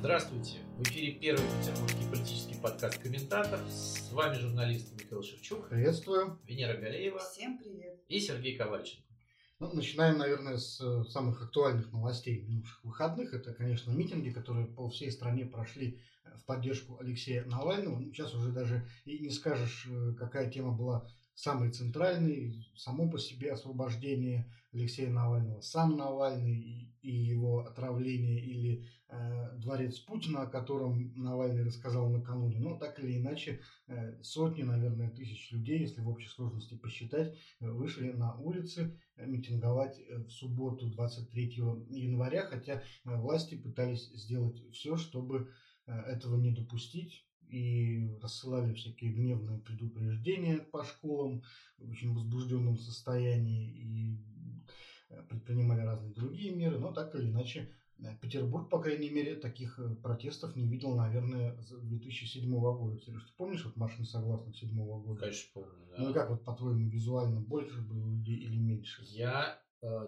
Здравствуйте! В эфире первый петербургский политический подкаст «Комментатор». С вами журналист Михаил Шевчук. Приветствую. Венера Галеева. Всем привет. И Сергей Ковальченко. Ну, начинаем, наверное, с э, самых актуальных новостей минувших выходных. Это, конечно, митинги, которые по всей стране прошли э, в поддержку Алексея Навального. Ну, сейчас уже даже и не скажешь, э, какая тема была самый центральный, само по себе освобождение Алексея Навального, сам Навальный и, его отравление или э, дворец Путина, о котором Навальный рассказал накануне. Но так или иначе, э, сотни, наверное, тысяч людей, если в общей сложности посчитать, э, вышли на улицы э, митинговать э, в субботу 23 января, хотя власти пытались сделать все, чтобы этого не допустить и рассылали всякие гневные предупреждения по школам в очень возбужденном состоянии и предпринимали разные другие меры, но так или иначе э, Петербург, по крайней мере, таких э, протестов не видел, наверное, с 2007 года. Сереж, ты помнишь вот марш несогласных 2007 года? Конечно, помню, да. Ну и как вот, по-твоему, визуально больше было людей или меньше? Я,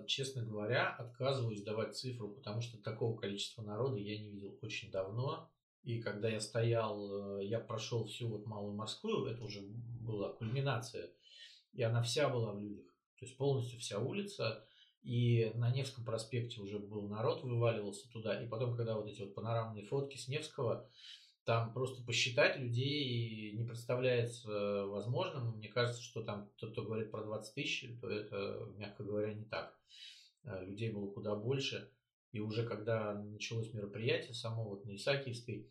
честно говоря, отказываюсь давать цифру, потому что такого количества народа я не видел очень давно. И когда я стоял, э, я прошел всю вот Малую Морскую, это уже была кульминация, и она вся была в людях. То есть полностью вся улица, и на Невском проспекте уже был народ, вываливался туда. И потом, когда вот эти вот панорамные фотки с Невского, там просто посчитать людей не представляется возможным. Мне кажется, что там тот, кто говорит про 20 тысяч, то это, мягко говоря, не так. Э, людей было куда больше. И уже когда началось мероприятие само вот на Исаакиевской,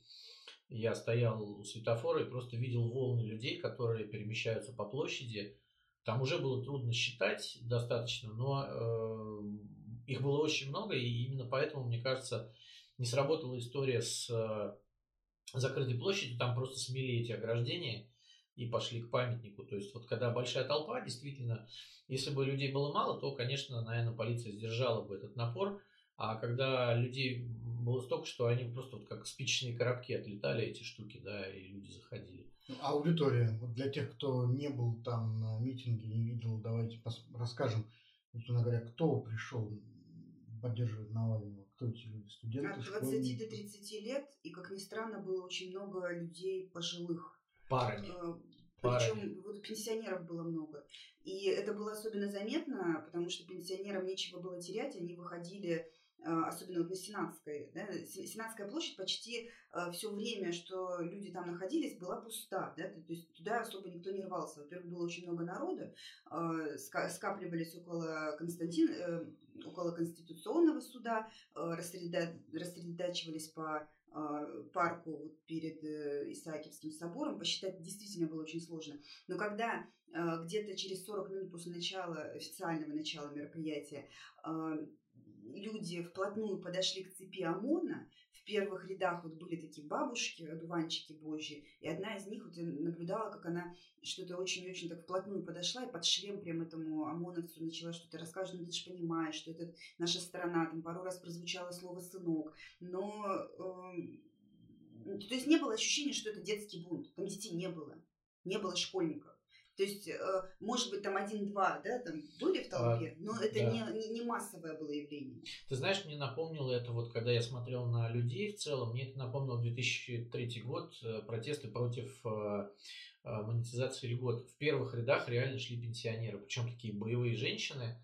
я стоял у светофора и просто видел волны людей, которые перемещаются по площади. Там уже было трудно считать достаточно, но э, их было очень много, и именно поэтому, мне кажется, не сработала история с э, закрытой площадью, там просто смели эти ограждения и пошли к памятнику. То есть вот когда большая толпа, действительно, если бы людей было мало, то, конечно, наверное, полиция сдержала бы этот напор. А когда людей было столько, что они просто вот как спичечные коробки отлетали эти штуки, да, и люди заходили. Ну, аудитория, вот для тех, кто не был там на митинге, не видел, давайте расскажем, собственно говоря, кто пришел поддерживать Навального, кто эти люди, студенты, От 20 школьники? до 30 лет, и, как ни странно, было очень много людей пожилых. Парами. Э, Причем вот пенсионеров было много. И это было особенно заметно, потому что пенсионерам нечего было терять, они выходили особенно вот на Сенатской, да, Сенатская площадь почти а, все время, что люди там находились, была пуста, да, то есть туда особо никто не рвался. Во-первых, было очень много народу, а, скапливались около Константин, э, около Конституционного суда, рассредотачивались по парку вот перед э, Исаакиевским собором, посчитать действительно было очень сложно. Но когда где-то через 40 минут после начала, официального начала мероприятия, люди вплотную подошли к цепи ОМОНа, в первых рядах вот были такие бабушки, одуванчики божьи, и одна из них вот я наблюдала, как она что-то очень-очень так вплотную подошла и под шлем прям этому ОМОНовцу начала что-то рассказывать, ну ты же понимаешь, что это наша страна, там пару раз прозвучало слово «сынок», но э, то есть не было ощущения, что это детский бунт, там детей не было, не было школьников. То есть, э, может быть, там один-два, да, там были в толпе, а, но это да. не, не, не массовое было явление. Ты знаешь, мне напомнило это вот, когда я смотрел на людей в целом, мне это напомнило 2003 год, э, протесты против э, монетизации льгот. В первых рядах реально шли пенсионеры, причем такие боевые женщины,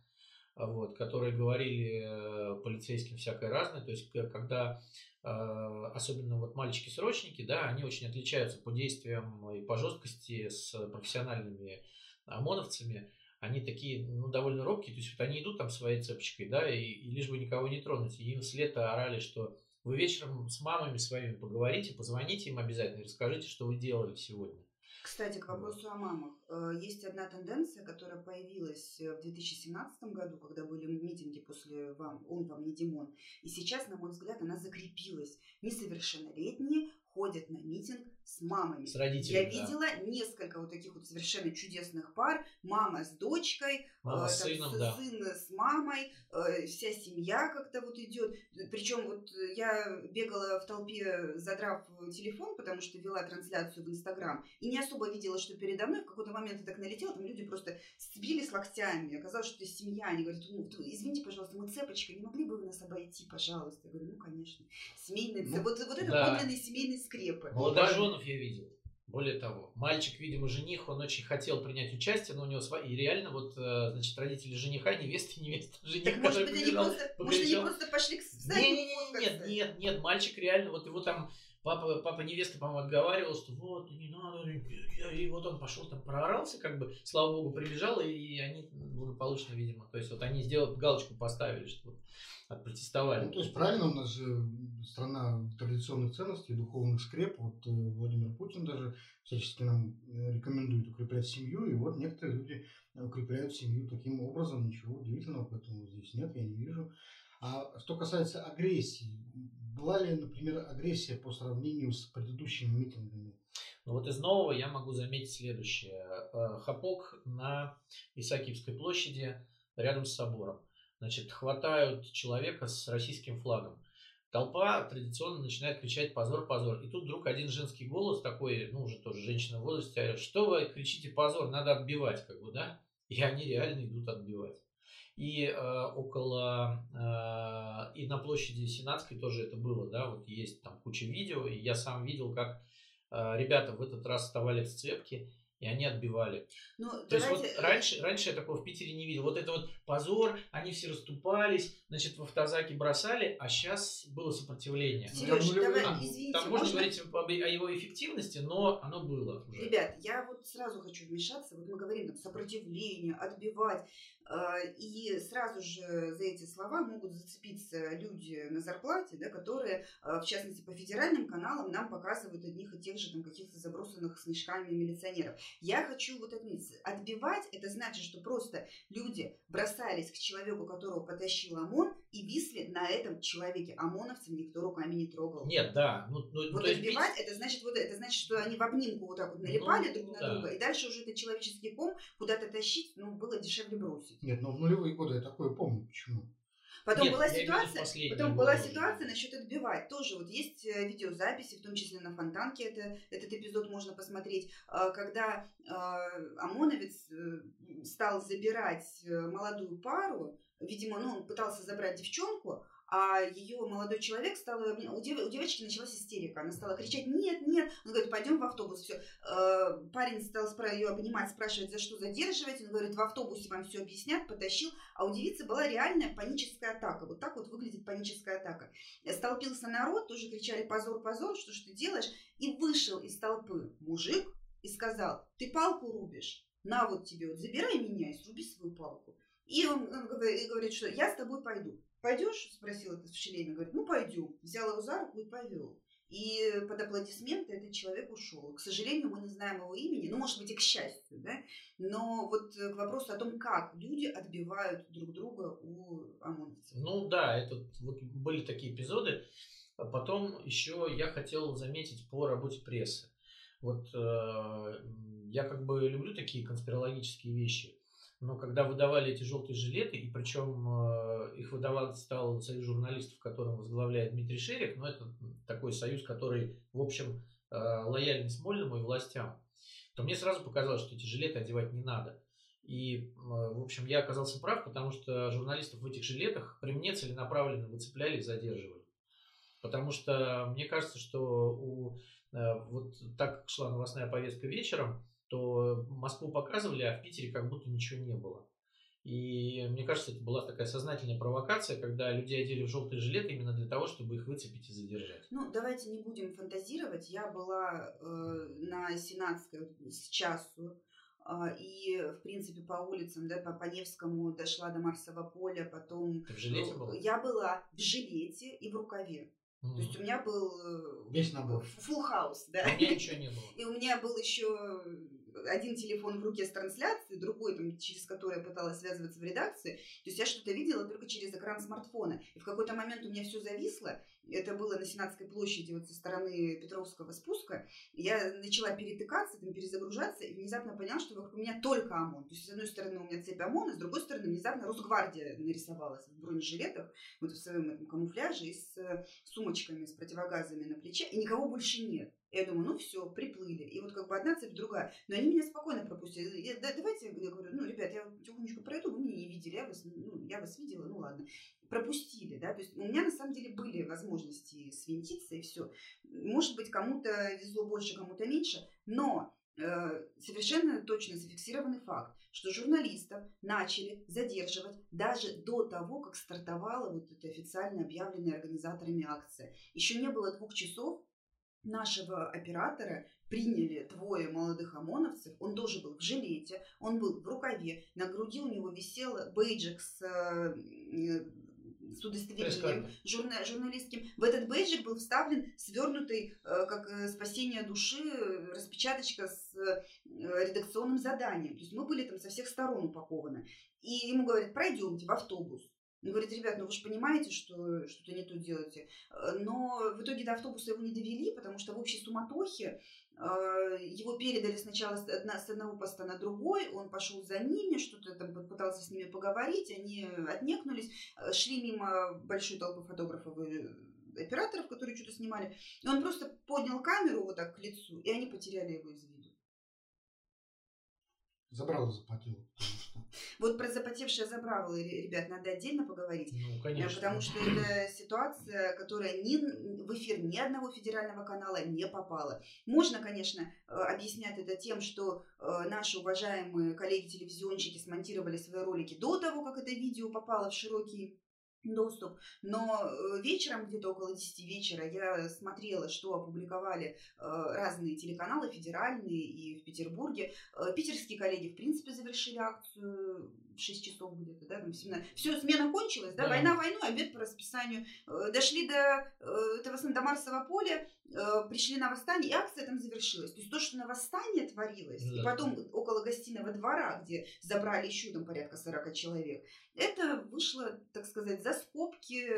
вот, которые говорили полицейским всякое разное. То есть, когда особенно вот мальчики-срочники, да, они очень отличаются по действиям и по жесткости с профессиональными ОМОНовцами. Они такие, ну, довольно робкие, то есть вот они идут там своей цепочкой, да, и, и лишь бы никого не тронуть. И им вслед орали, что вы вечером с мамами своими поговорите, позвоните им обязательно расскажите, что вы делали сегодня. Кстати, к вопросу о мамах. Э, есть одна тенденция, которая появилась э, в 2017 году, когда были митинги после «Вам, «Он вам не Димон». И сейчас, на мой взгляд, она закрепилась. Несовершеннолетние ходят на митинг с мамами. С родителями, Я видела несколько вот таких вот совершенно чудесных пар. Мама с дочкой, Мама э, с там, сыном, с- да. сын с мамой, э, вся семья как-то вот идет. Причем вот э, я бегала в толпе, задрав телефон, потому что вела трансляцию в Инстаграм, и не особо видела, что передо мной в какой-то момент я так налетела, там люди просто сцепились локтями. Оказалось, что это семья. Они говорят, ну, извините, пожалуйста, мы цепочка, не могли бы вы нас обойти, пожалуйста? Я говорю, ну, конечно. Семейные Ну, цеп- вот, вот это да. подлинные семейные скрепы. Молодоженов я видел. Более того, мальчик, видимо, жених, он очень хотел принять участие, но у него свои... И реально, вот, э, значит, родители жениха, невеста и невеста жених, Так может быть, они побежал, просто, может, они просто пошли к Не, садику не, не, фоткаться? нет, нет, нет, мальчик реально, вот его там папа, папа невесты, по-моему, отговаривал, что вот, не надо, и, вот он пошел там, проорался, как бы, слава богу, прибежал, и они благополучно, видимо, то есть вот они сделали, галочку поставили, что вот отпротестовали. Ну, то есть правильно, у нас же страна традиционных ценностей, духовных скреп. Вот э, Владимир Путин даже всячески нам э, рекомендует укреплять семью, и вот некоторые люди укрепляют семью таким образом. Ничего удивительного, поэтому здесь нет, я не вижу. А что касается агрессии, была ли, например, агрессия по сравнению с предыдущими митингами? Ну вот из нового я могу заметить следующее. Э, Хапок на Исаакиевской площади рядом с собором. Значит, хватают человека с российским флагом. Толпа традиционно начинает кричать «позор, позор». И тут вдруг один женский голос такой, ну уже тоже женщина в возрасте, говорит, что вы кричите «позор», надо отбивать, как бы, да? И они реально идут отбивать. И э, около, э, и на площади Сенатской тоже это было, да, вот есть там куча видео, и я сам видел, как э, ребята в этот раз вставали в сцепки, и они отбивали. Ну, То есть вот давайте, э, раньше, раньше я такого в Питере не видел. Вот это вот позор, они все расступались, значит, в автозаки бросали, а сейчас было сопротивление. Сереж, Ну, давай, А, извините, Там можно можно? говорить об- о его эффективности, но оно было уже. Ребят, я вот сразу хочу вмешаться. Вот мы говорим там сопротивление, отбивать. э, И сразу же за эти слова могут зацепиться люди на зарплате, да, которые, э, в частности, по федеральным каналам нам показывают одних и тех же там каких-то забросанных снежками милиционеров. Я хочу вот отметить, отбивать это значит, что просто люди бросались к человеку, которого потащил ОМОН, и висли на этом человеке. ОМОНовцев никто руками не трогал. Нет, да. Ну, ну, Вот то есть отбивать, это значит, вот это значит, что они в обнимку вот так вот налипали Ну, друг на да. друга, и дальше уже этот человеческий ком куда-то тащить, ну, было дешевле бросить. Нет, но в нулевые годы я такое помню. Почему? Потом Нет, была ситуация, потом была уже. ситуация насчет отбивать. Тоже вот есть э, видеозаписи, в том числе на Фонтанке это, этот эпизод можно посмотреть, э, когда э, ОМОНовец э, стал забирать э, молодую пару, видимо, ну, он пытался забрать девчонку, а ее молодой человек стал, у, дев- у девочки началась истерика, она стала кричать «нет, нет», он говорит «пойдем в автобус», все. Парень стал ее обнимать, спрашивать, за что задерживать, он говорит «в автобусе вам все объяснят», потащил, а у девицы была реальная паническая атака, вот так вот выглядит паническая атака. Столпился народ, тоже кричали «позор, позор, что ж ты делаешь?» и вышел из толпы мужик и сказал «ты палку рубишь, на вот тебе, вот забирай меня и сруби свою палку». И он, он говорит, что я с тобой пойду. Пойдешь? Спросил этот в шлеме. Говорит, ну пойдем. Взял его за руку и повел. И под аплодисменты этот человек ушел. К сожалению, мы не знаем его имени, ну, может быть, и к счастью, да. Но вот э, к вопросу о том, как люди отбивают друг друга у ОМОНовцев. Ну да, это вот были такие эпизоды. А Потом еще я хотел заметить по работе прессы. Вот э, я как бы люблю такие конспирологические вещи. Но когда выдавали эти желтые жилеты, и причем э, их выдавать стал союз журналистов, которым возглавляет Дмитрий Шерих, но это такой союз, который, в общем, э, лояльен Смольному и властям, то мне сразу показалось, что эти жилеты одевать не надо. И, э, в общем, я оказался прав, потому что журналистов в этих жилетах при мне целенаправленно выцепляли и задерживали. Потому что мне кажется, что у, вот так шла новостная повестка вечером, то Москву показывали, а в Питере как будто ничего не было. И мне кажется, это была такая сознательная провокация, когда людей одели в желтые жилеты именно для того, чтобы их выцепить и задержать. Ну, давайте не будем фантазировать. Я была э, на Сенатской с часу. э, И, в принципе, по улицам, да, по, по Невскому дошла до Марсового поля, потом... Ты в жилете э, была? Я была в жилете и в рукаве. Мгм. То есть у меня был... э, Весь набор. Full house, да. А у меня ничего не было. И у меня был еще один телефон в руке с трансляцией, другой, там, через который я пыталась связываться в редакции. То есть я что-то видела только через экран смартфона. И в какой-то момент у меня все зависло. Это было на Сенатской площади, вот со стороны Петровского спуска. Я начала перетыкаться, там, перезагружаться, и внезапно поняла, что вокруг меня только ОМОН. То есть, с одной стороны, у меня цепь ОМОНа, с другой стороны, внезапно Росгвардия нарисовалась в бронежилетах, вот в своем этом камуфляже и с э, сумочками, с противогазами на плече, и никого больше нет. Я думаю, ну все, приплыли. И вот как бы одна цепь, другая. Но они меня спокойно пропустили. Я, да, давайте, я говорю, ну, ребят, я тихонечко пройду, вы меня не видели, я вас, ну, я вас видела, ну ладно. Пропустили, да, то есть у меня на самом деле были возможности свинтиться и все. Может быть, кому-то везло больше, кому-то меньше, но э, совершенно точно зафиксированный факт, что журналистов начали задерживать даже до того, как стартовала вот эта официально объявленная организаторами акция. Еще не было двух часов, нашего оператора приняли двое молодых ОМОНовцев. Он тоже был в жилете, он был в рукаве. На груди у него висел бейджик с э, с удостоверением журна, журналистским. В этот бейджик был вставлен свернутый, э, как э, спасение души, распечаточка с редакционным заданием. То есть мы были там со всех сторон упакованы. И ему говорят, пройдемте в автобус. Он говорит, ребят, ну вы же понимаете, что что-то не то делаете. Э, но в итоге до автобуса его не довели, потому что в общей суматохе э, его передали сначала с одного поста на другой, он пошел за ними, что-то там пытался с ними поговорить, они отнекнулись, э, шли мимо большой толпы фотографов и операторов, которые что-то снимали. И он просто поднял камеру вот так к лицу, и они потеряли его из виду. Забрал и заплатил. Вот про запотевшее забрало, ребят, надо отдельно поговорить. Ну, конечно. Потому что это ситуация, которая ни в эфир ни одного федерального канала не попала. Можно, конечно, э, объяснять это тем, что э, наши уважаемые коллеги-телевизионщики смонтировали свои ролики до того, как это видео попало в широкий доступ. Но э, вечером, где-то около 10 вечера, я смотрела, что опубликовали э, разные телеканалы, федеральные и в Петербурге. Э, питерские коллеги, в принципе, завершили акцию 6 часов где-то, да, там 17. Все, смена кончилась, да, да. война войну, обед по расписанию. Дошли до этого до Марсового поля, пришли на восстание, и акция там завершилась. То есть то, что на восстание творилось, да. и потом около гостиного двора, где забрали еще там порядка 40 человек, это вышло, так сказать, за скобки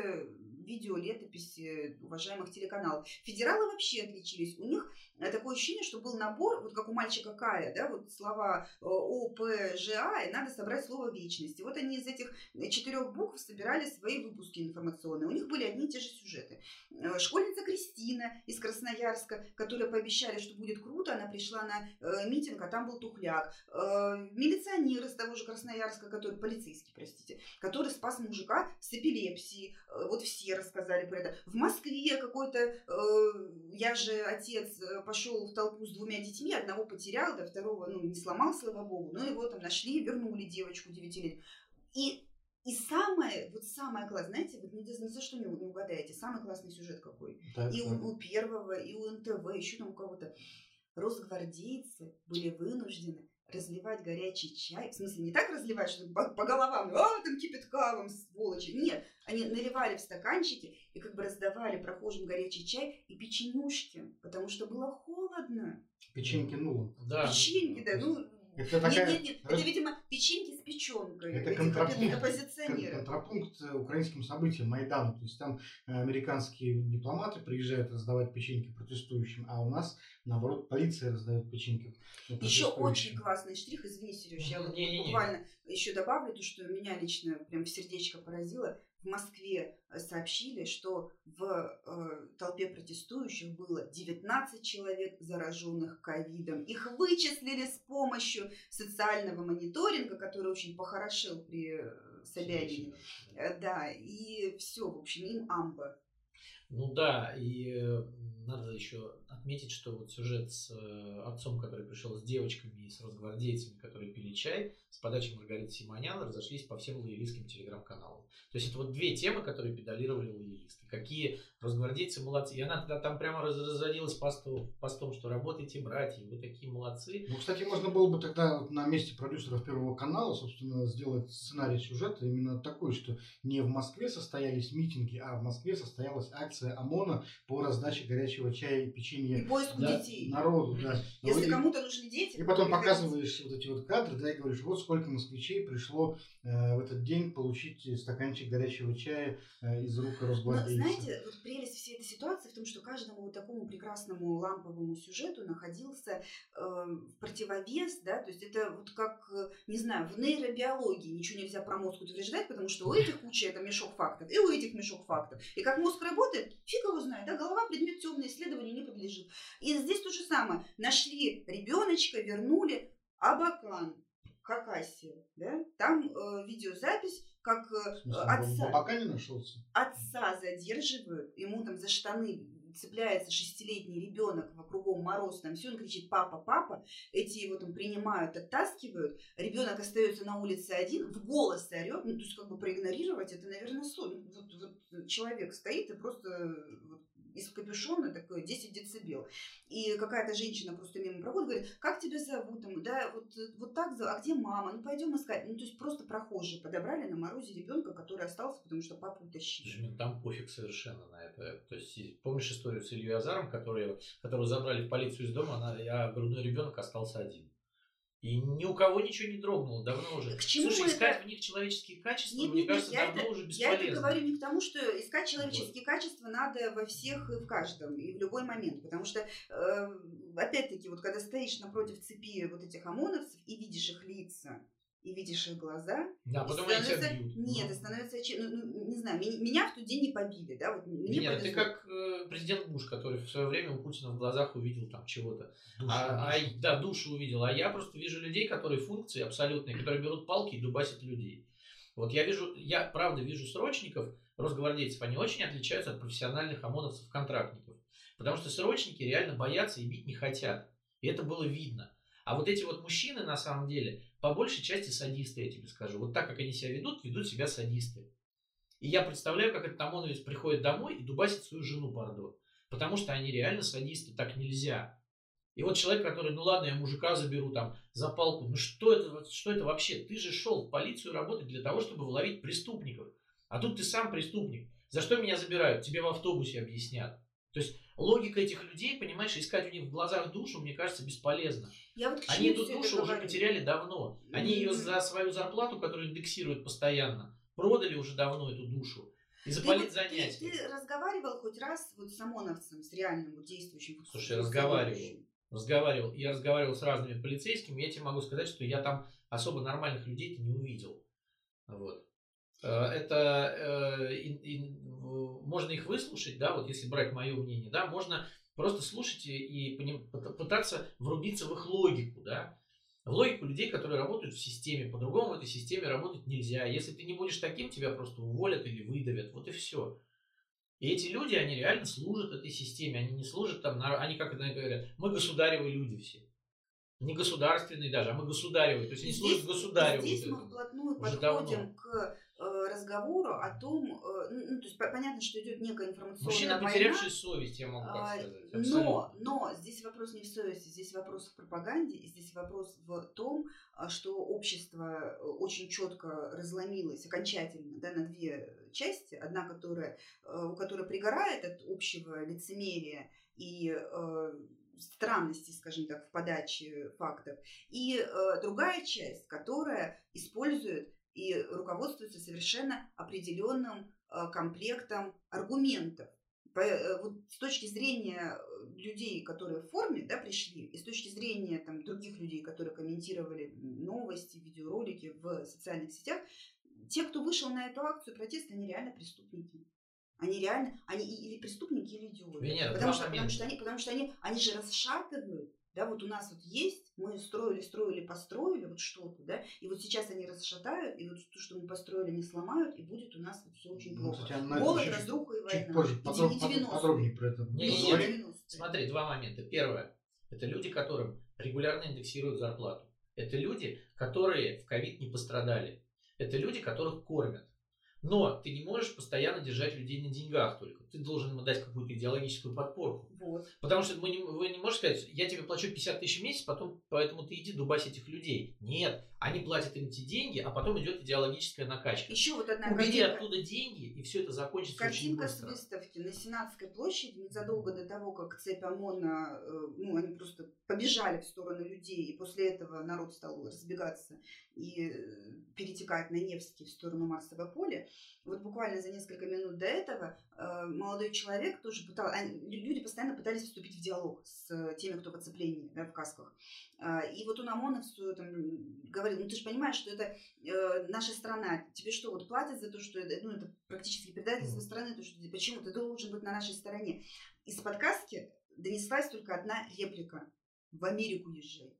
видео, летописи уважаемых телеканалов. Федералы вообще отличились. У них э, такое ощущение, что был набор, вот как у мальчика Кая, да, вот слова э, О, П, Ж, А, и надо собрать слово вечности. Вот они из этих четырех букв собирали свои выпуски информационные. У них были одни и те же сюжеты. Э, школьница Кристина из Красноярска, которая пообещали, что будет круто, она пришла на митинг, а там был тухляк. Милиционер из того же Красноярска, который, полицейский, простите, который спас мужика с эпилепсией. Вот все рассказали про это. В Москве какой-то, э, я же отец, э, пошел в толпу с двумя детьми, одного потерял, до второго, ну, не сломал, слава богу, но его там нашли, вернули девочку девятилетнюю. И и самое, вот самое классное, знаете, вот ни, ни за что не, не угадаете, самый классный сюжет какой. Да, и у, у первого, и у НТВ, еще там у кого-то. Росгвардейцы были вынуждены разливать горячий чай. В смысле, не так разливать, что по, по головам, а, там кипяткавым, сволочи. Нет, они наливали в стаканчики и как бы раздавали прохожим горячий чай и печенюшки, потому что было холодно. Печеньки, ну. Да. Печеньки, да, ну, это такая... Нет, нет, нет. Это, видимо, печеньки печенкой. Это контрапункт, контрапункт э, украинским событиям Майдану. То есть там э, американские дипломаты приезжают раздавать печеньки протестующим, а у нас, наоборот, полиция раздает печеньки Еще очень классный штрих, извини, Сереж, я вот буквально еще добавлю то, что меня лично прям в сердечко поразило в Москве э, сообщили, что в э, толпе протестующих было 19 человек, зараженных ковидом. Их вычислили с помощью социального мониторинга, который очень похорошил при э, Собянине. Да, и все, в общем, им амба. Ну да, и надо еще отметить, что вот сюжет с отцом, который пришел с девочками и с росгвардейцами, которые пили чай, с подачи Маргариты Симонян разошлись по всем лоялистским телеграм-каналам. То есть это вот две темы, которые педалировали лоялисты. Какие росгвардейцы молодцы. И она тогда там прямо разродилась постом, постом, что работайте, братья, вы такие молодцы. Ну, кстати, можно было бы тогда на месте продюсеров Первого канала, собственно, сделать сценарий сюжета именно такой, что не в Москве состоялись митинги, а в Москве состоялась акция ОМОНа по раздаче горячего чая и печенья И поиску да, детей. народу. Да. Если кому-то нужны дети, и потом приходите. показываешь вот эти вот кадры, да, и говоришь, вот сколько москвичей пришло э, в этот день получить стаканчик горячего чая э, из рук Но росгвардейца. знаете, вот прелесть всей этой ситуации в том, что каждому вот такому прекрасному ламповому сюжету находился э, противовес, да, то есть это вот как, не знаю, в нейробиологии ничего нельзя про мозг утверждать, потому что у этих куча это мешок фактов, и у этих мешок фактов. И как мозг работает, фиг его знает, да, голова предмет темный, исследованию не подлежит. И здесь то же самое. Нашли ребеночка, вернули, Абакан, Хакасия, да, там э, видеозапись, как э, смысле, отца, пока не нашелся. отца задерживают, ему там за штаны цепляется шестилетний ребенок, кругом мороз, там все, он кричит «папа, папа», эти его там принимают, оттаскивают, ребенок остается на улице один, в голос орет, ну, то есть как бы проигнорировать, это, наверное, сложно. Вот, вот человек стоит и просто вот, из капюшона такой 10 децибел. И какая-то женщина просто мимо проходит, говорит, как тебя зовут? Там, да, вот, вот так, зовут. а где мама? Ну, пойдем искать. Ну, то есть просто прохожие подобрали на морозе ребенка, который остался, потому что папу утащили. Мне там пофиг совершенно на это. То есть, помнишь историю с Ильей Азаром, который, которого забрали в полицию из дома, она, а грудной ребенок остался один. И ни у кого ничего не дрогнуло, давно уже. К чему Слушай, это? искать в них человеческие качества, Нет, мне нет, кажется, я давно это- уже Я бесполезно. это говорю не к тому, что искать человеческие качества надо во всех и в каждом, и в любой момент. Потому что, э, опять-таки, вот когда стоишь напротив цепи вот этих ОМОНовцев и видишь их лица, и видишь их глаза, Да, потом они тебя становится- бьют. Нет, Ну. и становится очи- ну, ну, не знаю, меня, меня в тот день не побили, да, вот мне Нет, ты повезло. как э, президент Буш, который в свое время у Путина в глазах увидел там чего-то. Душу, А, а, да, душу увидел. А я просто вижу людей, которые функции абсолютные, которые берут палки и дубасят людей. Вот я вижу, я правда вижу срочников, росгвардейцев, они очень отличаются от профессиональных ОМОНовцев-контрактников. Потому что срочники реально боятся и бить не хотят. И это было видно. А вот эти вот мужчины, на самом деле, по большей части садисты, я тебе скажу. Вот так, как они себя ведут, ведут себя садисты. И я представляю, как этот ОМОНовец приходит домой и дубасит свою жену, пардон. Потому что они реально садисты, так нельзя. И вот человек, который, ну ладно, я мужика заберу там за палку, ну что это, что это вообще? Ты же шел в полицию работать для того, чтобы ловить преступников. А тут ты сам преступник. За что меня забирают? Тебе в автобусе объяснят. То есть логика этих людей, понимаешь, искать у них в глазах душу, мне кажется, бесполезно. Я вот Они эту душу уже потеряли давно. Они ее за свою зарплату, которую индексируют постоянно, продали уже давно эту душу. И за политзанятия. ты, ты разговаривал хоть раз вот с ОМОНовцем, с реальным вот действующим? Слушай, с разговаривал. разговаривал, я разговаривал с разными полицейскими, я тебе могу сказать, что я там особо нормальных людей-то не увидел. Вот. Э, Это э, и- и, в- можно их выслушать, да, вот если брать мое мнение, да, можно просто слушать и, и пытаться врубиться в их логику, да, в логику людей, которые работают в системе. По-другому в этой системе работать нельзя. Если ты не будешь таким, тебя просто уволят или выдавят. Вот и все. И эти люди, они реально служат этой системе. Они не служат там, они как это говорят, мы государевые люди все. Не государственные даже, а мы государевые. То есть они служат государеву. Здесь мы вплотную подходим к э, разговору о том, э, ну, ну, то есть по- понятно, что идет некая информационная Мужчина, война, потерявший совесть, я могу так сказать. но, Абсолютно. но здесь вопрос не в совести, здесь вопрос в пропаганде, и здесь вопрос в том, а, что общество э, очень четко разломилось окончательно да, на две части. Одна, которая, э, у которой пригорает от общего лицемерия и странности, скажем так, в подаче фактов. И э, другая часть, которая использует и руководствуется совершенно определенным э, комплектом аргументов. Э, вот с точки зрения э, людей, которые в форме да, пришли, и с точки зрения там, других людей, которые комментировали новости, видеоролики в социальных сетях, те, кто вышел на эту акцию протеста, они реально преступники. Они реально, они или преступники, или идиоты. Нет, потому, что, потому момента. что они, потому что они, они же расшатывают. Да, вот у нас вот есть, мы строили, строили, построили вот что-то, да, и вот сейчас они расшатают, и вот то, что мы построили, не сломают, и будет у нас вот все очень Ну, плохо. кстати, на это Голод, чуть- разруха и война. Чуть позже И деви- 90-е. подробнее про это Не, не. 90-е. Смотри, два момента. Первое. Это люди, которым регулярно индексируют зарплату. Это люди, которые в ковид не пострадали. Это люди, которых кормят. Но ты не можешь постоянно держать людей на деньгах только. Ты должен им дать какую-то идеологическую подпорку. Вот. Потому что вы не, вы не можете сказать, я тебе плачу 50 тысяч в месяц, потом, поэтому ты иди дубась этих людей. Нет, они платят им эти деньги, а потом идет идеологическая накачка. Еще вот одна Убери картинка. оттуда деньги, и все это закончится очень Картинка с быстро. выставки на Сенатской площади незадолго до того, как цепь ОМОНа, э, ну, они просто побежали в сторону людей, и после этого народ стал разбегаться и э, перетекать на Невский в сторону Марсового поля. Вот буквально за несколько минут до этого э, молодой человек тоже пытался, люди постоянно пытались вступить в диалог с э, теми, кто в оцеплении, да, в касках. А, И вот он ОМОНовцу там, говорил, ну ты же понимаешь, что это э, наша страна, тебе что, вот платят за то, что это, ну, это практически предательство страны, то, что почему ты должен быть на нашей стороне. Из-под каски донеслась только одна реплика. В Америку езжай.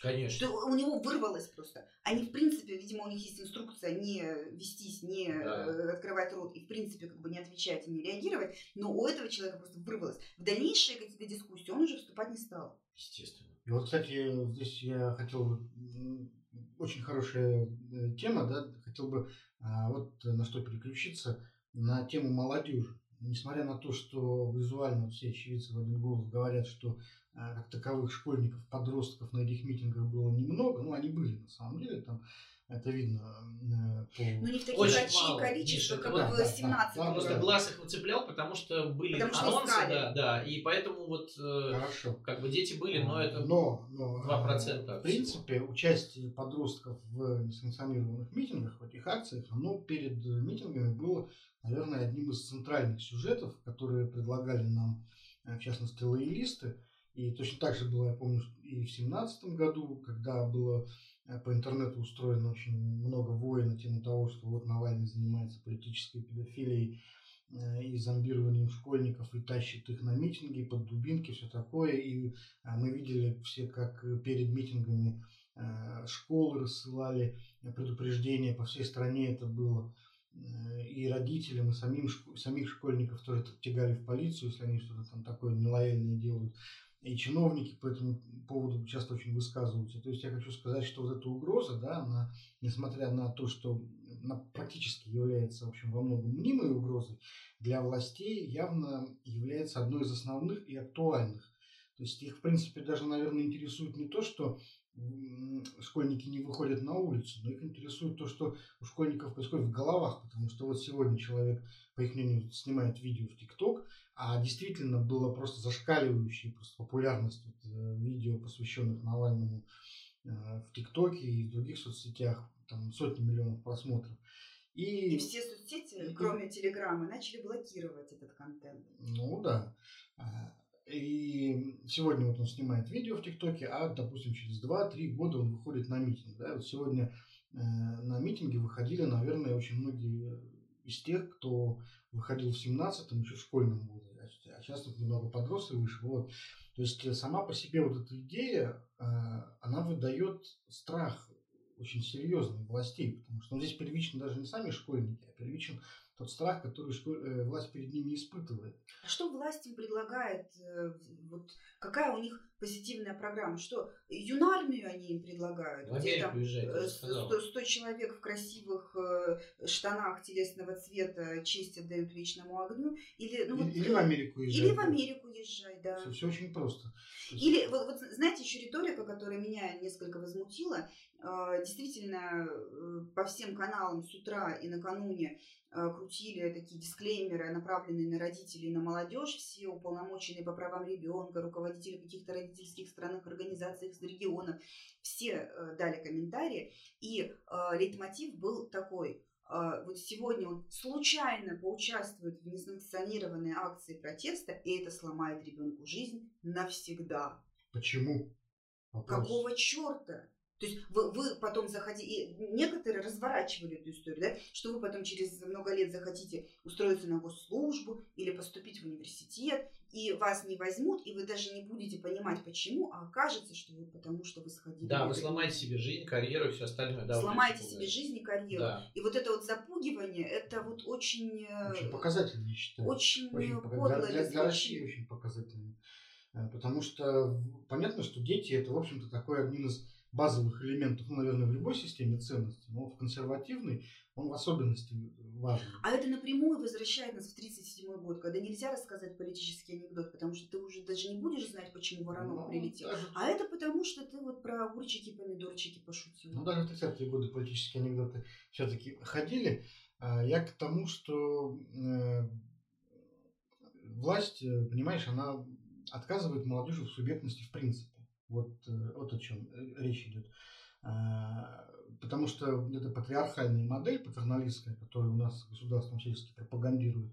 Конечно. Что у него вырвалось просто. Они, в принципе, видимо, у них есть инструкция не вестись, не Да. э, открывать рот и, в принципе, как бы не отвечать и не реагировать. Но у этого человека просто вырвалось. В дальнейшие какие-то дискуссии он уже вступать не стал. Естественно. И вот, кстати, здесь я хотел бы, очень хорошая э, тема, да, хотел бы а, вот на что переключиться, на тему молодежи. Несмотря на то, что визуально все очевидцы в один голос говорят, что как таковых школьников, подростков на этих митингах было немного, ну, они были на самом деле, там это видно э, по... Но не в таких Очень большие мало, количества, Миша, как да, да, 17 да, да, Просто да. глаз их выцеплял, потому что были Потому что анонсы, искали. да, да, и поэтому вот э, Хорошо. как бы дети были, но это но, но, 2% э, В принципе, участие подростков в несанкционированных митингах, в этих акциях, оно перед митингами было, наверное, одним из центральных сюжетов, которые предлагали нам, э, в частности, лоялисты. И точно так же было, я помню, и в семнадцатом году, когда было э, по интернету устроено очень много воин на тему того, что вот Навальный занимается политической педофилией э, и зомбированием школьников и тащит их на митинги под дубинки, все такое. И а, мы видели все, как э, перед митингами школы рассылали предупреждения по всей стране это было. И родителям, и самим, самих школьников тоже тягали в полицию, если они что-то там такое нелояльное делают. И чиновники по этому поводу часто очень высказываются. То есть я хочу сказать, что вот эта угроза, да, она, несмотря на то, что она практически является, в общем, во многом мнимой угрозой, для властей явно является одной из основных и актуальных. То есть их, в принципе, даже, наверное, интересует не то, что школьники не выходят на улицу, но их интересует то, что у школьников происходит в головах, потому что вот сегодня человек, по их мнению, снимает видео в ТикТок, а действительно было просто зашкаливающая просто популярность вот, э, видео, посвященных Навальному э, в ТикТоке и в других соцсетях, там сотни миллионов просмотров. И, И все соцсети, кроме Телеграма, начали блокировать этот контент. Ну да. А, И сегодня вот он снимает видео в ТикТоке, а, допустим, через 2-3 года он выходит на митинг. Да? Вот сегодня э, на митинге выходили, наверное, очень многие из тех, кто выходил в 17-м еще в школьном возрасте, а сейчас тут много подрос и выше. Вот. То есть э, сама по себе вот эта идея, э, она выдает страх очень серьезный властей, потому что ну, здесь первично даже не сами школьники, а первичен тот страх, который школь- э, власть перед ними испытывает. Что власть им предлагает? Вот какая у них позитивная программа? Что юнармию они им предлагают? в где там э, же с- сказал. 100, 100 человек в красивых э, штанах телесного цвета честь отдают вечному огню? Или, ну, или, вот, или э, в Америку езжать. Или в Америку езжай, да. Все, очень просто. Или, вот, вот знаете, еще риторика, которая меня несколько возмутила. Э, Действительно, э, по всем каналам с утра и накануне крутили такие дисклеймеры, направленные на родителей и на молодежь. Все уполномоченные по правам ребенка, руководители каких-то родительских странных организаций из регионов, все э, дали комментарии. И э, лейтмотив был такой. э, Вот сегодня он случайно поучаствует в несанкционированной акции протеста, и это сломает ребенку жизнь навсегда. Почему? Вопрос. Какого черта? То есть вы, вы потом захотите, и некоторые разворачивали эту историю, да, что вы потом через много лет захотите устроиться на госслужбу или поступить в университет, и вас не возьмут, и вы даже не будете понимать, почему, а окажется, что вы потому что вы сходили. Да, вы сломаете себе жизнь, карьеру и все остальное. Да, сломаете себе жизнь и карьеру. Да. И вот это вот запугивание, это вот очень, э, Очень показательно, я считаю. очень, Очень э, пока- подло для, для- для России очень показательно. Э, Потому что понятно, что дети это, в общем-то, такой один из базовых элементов, ну, наверное, в любой системе ценностей, но в консервативной он в особенности важен. А это напрямую возвращает нас в 1937 год, когда нельзя рассказать политический анекдот, потому что ты уже даже не будешь знать, почему Воронов ну, прилетел. Даже... А это потому, что ты вот про огурчики, помидорчики пошутил. Ну, даже в 30-е годы политические анекдоты все-таки ходили. А я к тому, что э, власть, э, понимаешь, она отказывает молодежи в субъектности в принципе. Вот, э, вот о чем речь идет. А, потому что эта патриархальная модель, патерналистская, которую у нас государство всячески пропагандирует,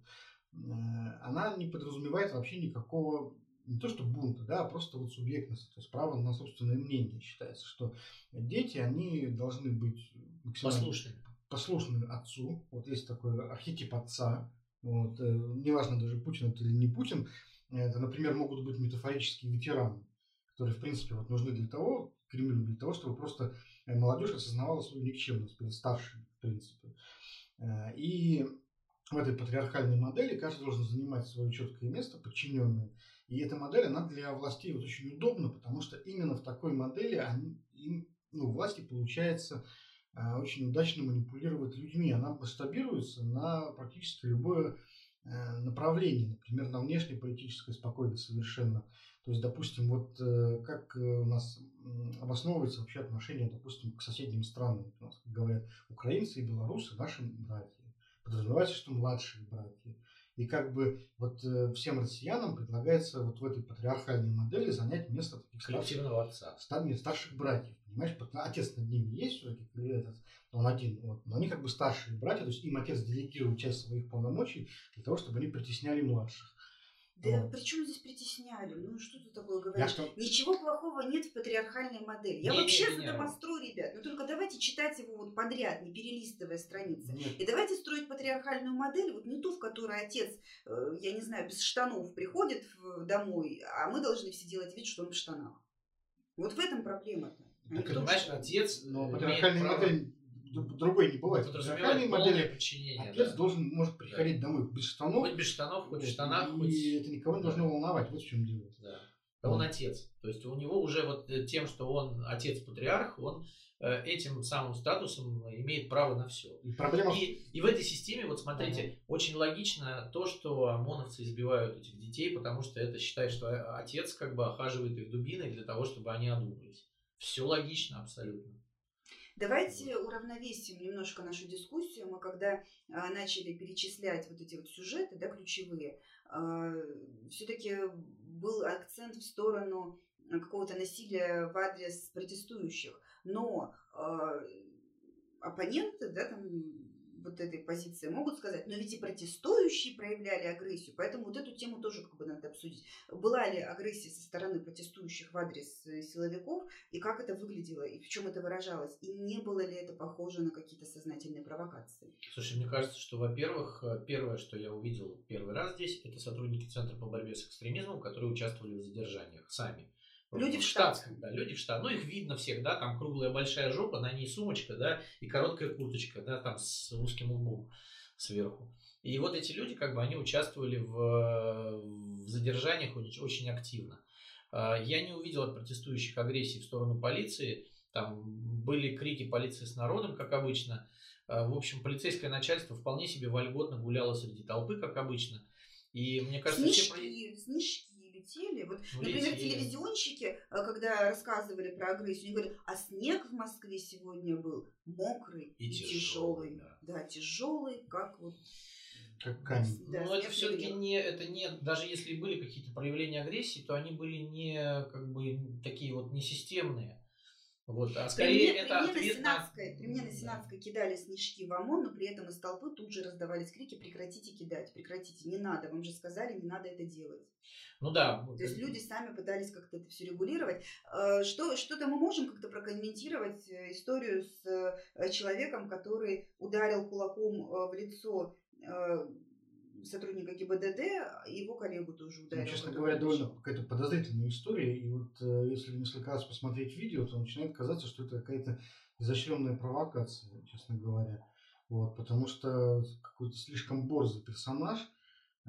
она не подразумевает вообще никакого не то что бунта, да, а просто вот субъектность, то есть право на собственное мнение. Считается, что дети, они должны быть максимально послушны, послушны отцу. Вот есть такой архетип отца. Вот, э, неважно даже Путин это или не Путин, это, например, могут быть метафорические ветераны, которые, в принципе, вот нужны для того, Кремлю, для того, чтобы просто э, молодежь осознавала свою никчемность перед старшими, в принципе. Э, и в этой патриархальной модели каждый должен занимать свое четкое место, подчиненное. И эта модель, она для властей вот очень удобна, потому что именно в такой модели они, им, ну, власти получается э, очень удачно манипулировать людьми. Она масштабируется на практически любое направление, например, на внешнеполитическое спокойно совершенно. То есть, допустим, вот э, как э, у нас обосновывается вообще отношение, допустим, к соседним странам. У нас, как говорят, украинцы и белорусы наши братья. Подразумевается, что младшие братья. И как бы вот э, всем россиянам предлагается вот в этой патриархальной модели занять место таких коллективного отца. Старших, старших братьев. Понимаешь, отец над ними есть все-таки, он один. Вот. Но они как бы старшие братья, то есть им отец делегирует часть своих полномочий для того, чтобы они притесняли младших. Да вот. при чем здесь притесняли? Ну что ты такое говоришь? Что... Ничего плохого нет в патриархальной модели. Я не, вообще не, не, за домострой, ребят. Но только давайте читать его вот подряд, не перелистывая страницы. Нет. И давайте строить патриархальную модель, вот не ту, в которой отец, э, я не знаю, без штанов приходит домой, а мы должны все делать вид, что он в штанах. Вот в этом проблема-то. Так, понимаешь, отец... Но патриархальная модель другой не бывает. Подразумевает полное подчинение. Отец да. должен, может приходить да. домой без штанов. Хоть без штанов, хоть в штанах. И хоть... это никого не должно волновать. Вот в чем дело. Да. да. Он отец. То есть у него уже вот э, тем, что он отец-патриарх, он э, этим самым статусом имеет право на все. И, проблема... и, и в этой системе, вот смотрите, ага. очень логично то, что ОМОНовцы избивают этих детей, потому что это считает, что отец как бы охаживает их дубиной для того, чтобы они одумались. Все логично абсолютно. Давайте уравновесим немножко нашу дискуссию. Мы когда а, начали перечислять вот эти вот сюжеты, да, ключевые, а, все-таки был акцент в сторону какого-то насилия в адрес протестующих. Но а, оппоненты, да, там вот этой позиции могут сказать, но ведь и протестующие проявляли агрессию, поэтому вот эту тему тоже как бы надо обсудить. Была ли агрессия со стороны протестующих в адрес э, силовиков, и как это выглядело, и в чем это выражалось, и не было ли это похоже на какие-то сознательные провокации? Слушай, мне кажется, что, во-первых, э, первое, что я увидел первый раз здесь, это сотрудники Центра по борьбе с экстремизмом, которые участвовали в задержаниях сами. Люди в штатском. Да, люди в штат. Ну, их видно всех, да, там круглая большая жопа, на ней сумочка, да, и короткая курточка, да, там с узким углом сверху. И вот эти люди, как бы, они участвовали в, в задержаниях очень активно. А, я не увидел от протестующих агрессии в сторону полиции. Там были крики полиции с народом, как обычно. А, в общем, полицейское начальство вполне себе вольготно гуляло среди толпы, как обычно. И мне кажется, снежки, все... снежки летели. Вот, например, телевизионщики, э, когда рассказывали про агрессию, они говорят, а снег в Москве сегодня был мокрый и, и тяжелый. Да. да, тяжелый, как вот как камень. Да, Но это все-таки не, это не, даже если были какие-то проявления агрессии, то они были не, как бы, такие вот несистемные. Вот, а скорее при мне, это при ответ на Сенатской, При мне на Сенатской кидали снежки в ОМОН, но при этом из толпы тут же раздавались крики «прекратите кидать, прекратите, не надо, вам же сказали, не надо это делать». Ну да. То есть люди сами пытались как-то это все регулировать. Э, что, что-то мы можем как-то прокомментировать э, историю с э, человеком, который ударил кулаком в лицо сотрудника ГИБДД, его коллегу тоже ударил. Ну, честно говоря, довольно какая-то подозрительная история. И вот э, если несколько раз посмотреть видео, то начинает казаться, что это какая-то изощренная провокация, честно говоря. Вот, потому что какой-то слишком борзый персонаж,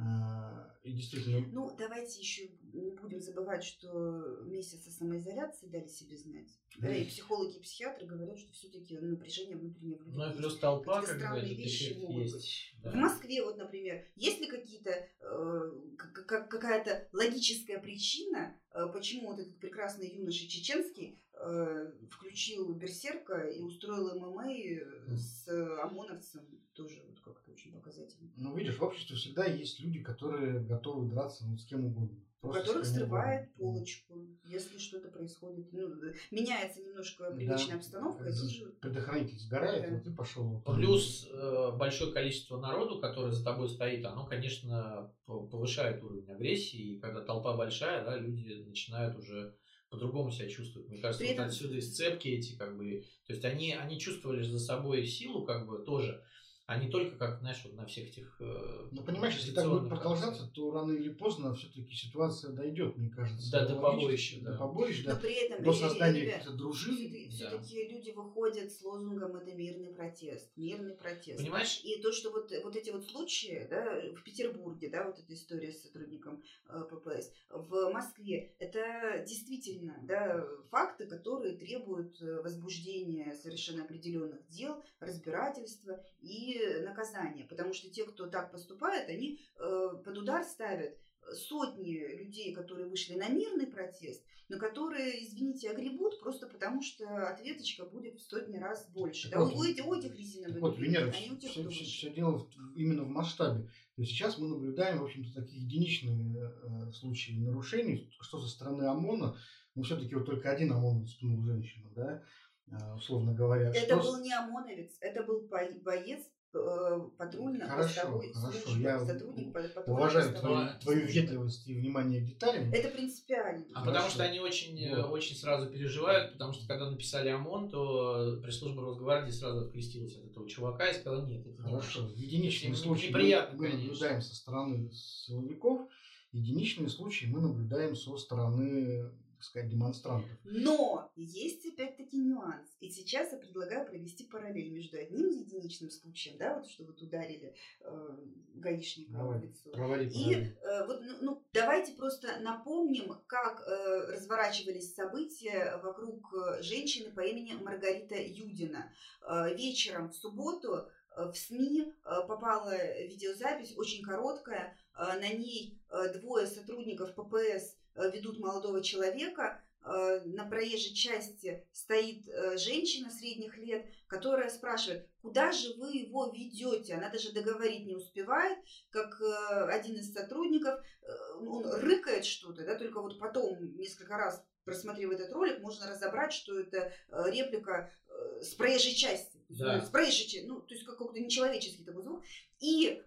А, и действительно... Ну, давайте еще не будем забывать, что месяцы самоизоляции дали себе знать. Да, и психологи и психиатры говорят, что все-таки напряжение внутреннее в Ну и плюс толпа, как странные вещи могут есть. Да. В Москве, вот, например, есть ли какие-то э, какая-то логическая причина, э, почему вот этот прекрасный юноша чеченский э, включил Берсерка и устроил ММА с ОМОНовцем, тоже вот как-то очень показательно. Ну, видишь, в обществе всегда есть люди, которые готовы драться ну, с кем угодно. У которых срывает полочку, если что-то происходит. Ну, меняется немножко привычная Да. обстановка, Как здесь же же Предохранитель сгорает, Да. вот ты пошел. Плюс э, большое количество народу, которое за тобой стоит, оно, конечно, повышает уровень агрессии. И когда толпа большая, да, люди начинают уже по-другому себя чувствовать. Мне кажется, При вот этом- отсюда и сцепки эти, как бы. То есть они, они чувствовали за собой силу, как бы, тоже. А не только, как, знаешь, вот на всех этих... э, Ну, понимаешь, если так будет продолжаться, то рано или поздно все-таки ситуация дойдет, мне кажется. Да, до побоища, До да. побоищ, Но да. при этом, До создания каких-то дружин. Все-таки люди выходят с лозунгом это мирный протест. Мирный протест. Понимаешь? И то, что вот, вот эти вот случаи, да, в Петербурге, да, вот эта история с сотрудником э, ППС, в Москве, это действительно, да, факты, которые требуют э, возбуждения совершенно определенных дел, разбирательства и наказания. Потому что те, кто так поступает, они э, под удар ставят сотни людей, которые вышли на мирный протест, но которые, извините, огребут просто потому, что ответочка будет в сотни раз больше. Так Да, вот, у, этих, у этих резиновых Вот, Венера, они у тех, все, кто вышел. дело в- именно в масштабе. Есть сейчас мы наблюдаем, в общем-то, такие единичные э, случаи нарушений, что со стороны ОМОНа, ну, все-таки вот только один ОМОН спнул женщину, да, э, условно говоря. Это Что был не ОМОНовец, это был бо- боец патрульно-постовой Хорошо, хорошо, я сотрудник по- Уважаю твою, твою въедливость и внимание к деталям. Это принципиально. А Хорошо. потому что они очень, э, Вот. очень сразу переживают, потому что когда написали ОМОН, то пресс-служба Росгвардии сразу открестилась от этого чувака и сказала, нет, это не. Хорошо. Единичные Очень случаи неприятно, мы, мы наблюдаем со стороны силовиков, единичные случаи мы наблюдаем со стороны, так сказать, демонстрантов. Но есть опять-таки нюанс. И сейчас я предлагаю провести параллель между одним единичным случаем, да, вот что вот ударили э, гаишника Давай, в лицо. Проводи И э, вот, ну, ну, давайте просто напомним, как э, разворачивались события вокруг э, женщины по имени Маргарита Юдина. Э, вечером в субботу э, в СМИ э, попала видеозапись, очень короткая. На ней двое сотрудников ППС ведут молодого человека. Э, На проезжей части стоит э, женщина средних лет, которая спрашивает, куда же вы его ведете? Она даже договорить не успевает, как э, один из сотрудников, э, он рыкает что-то, да, только вот потом несколько раз просмотрев этот ролик, можно разобрать, что это э, реплика э, с проезжей части. Да. ну, С проезжей части, ну, то есть как какой-то нечеловеческий такой звук. И э,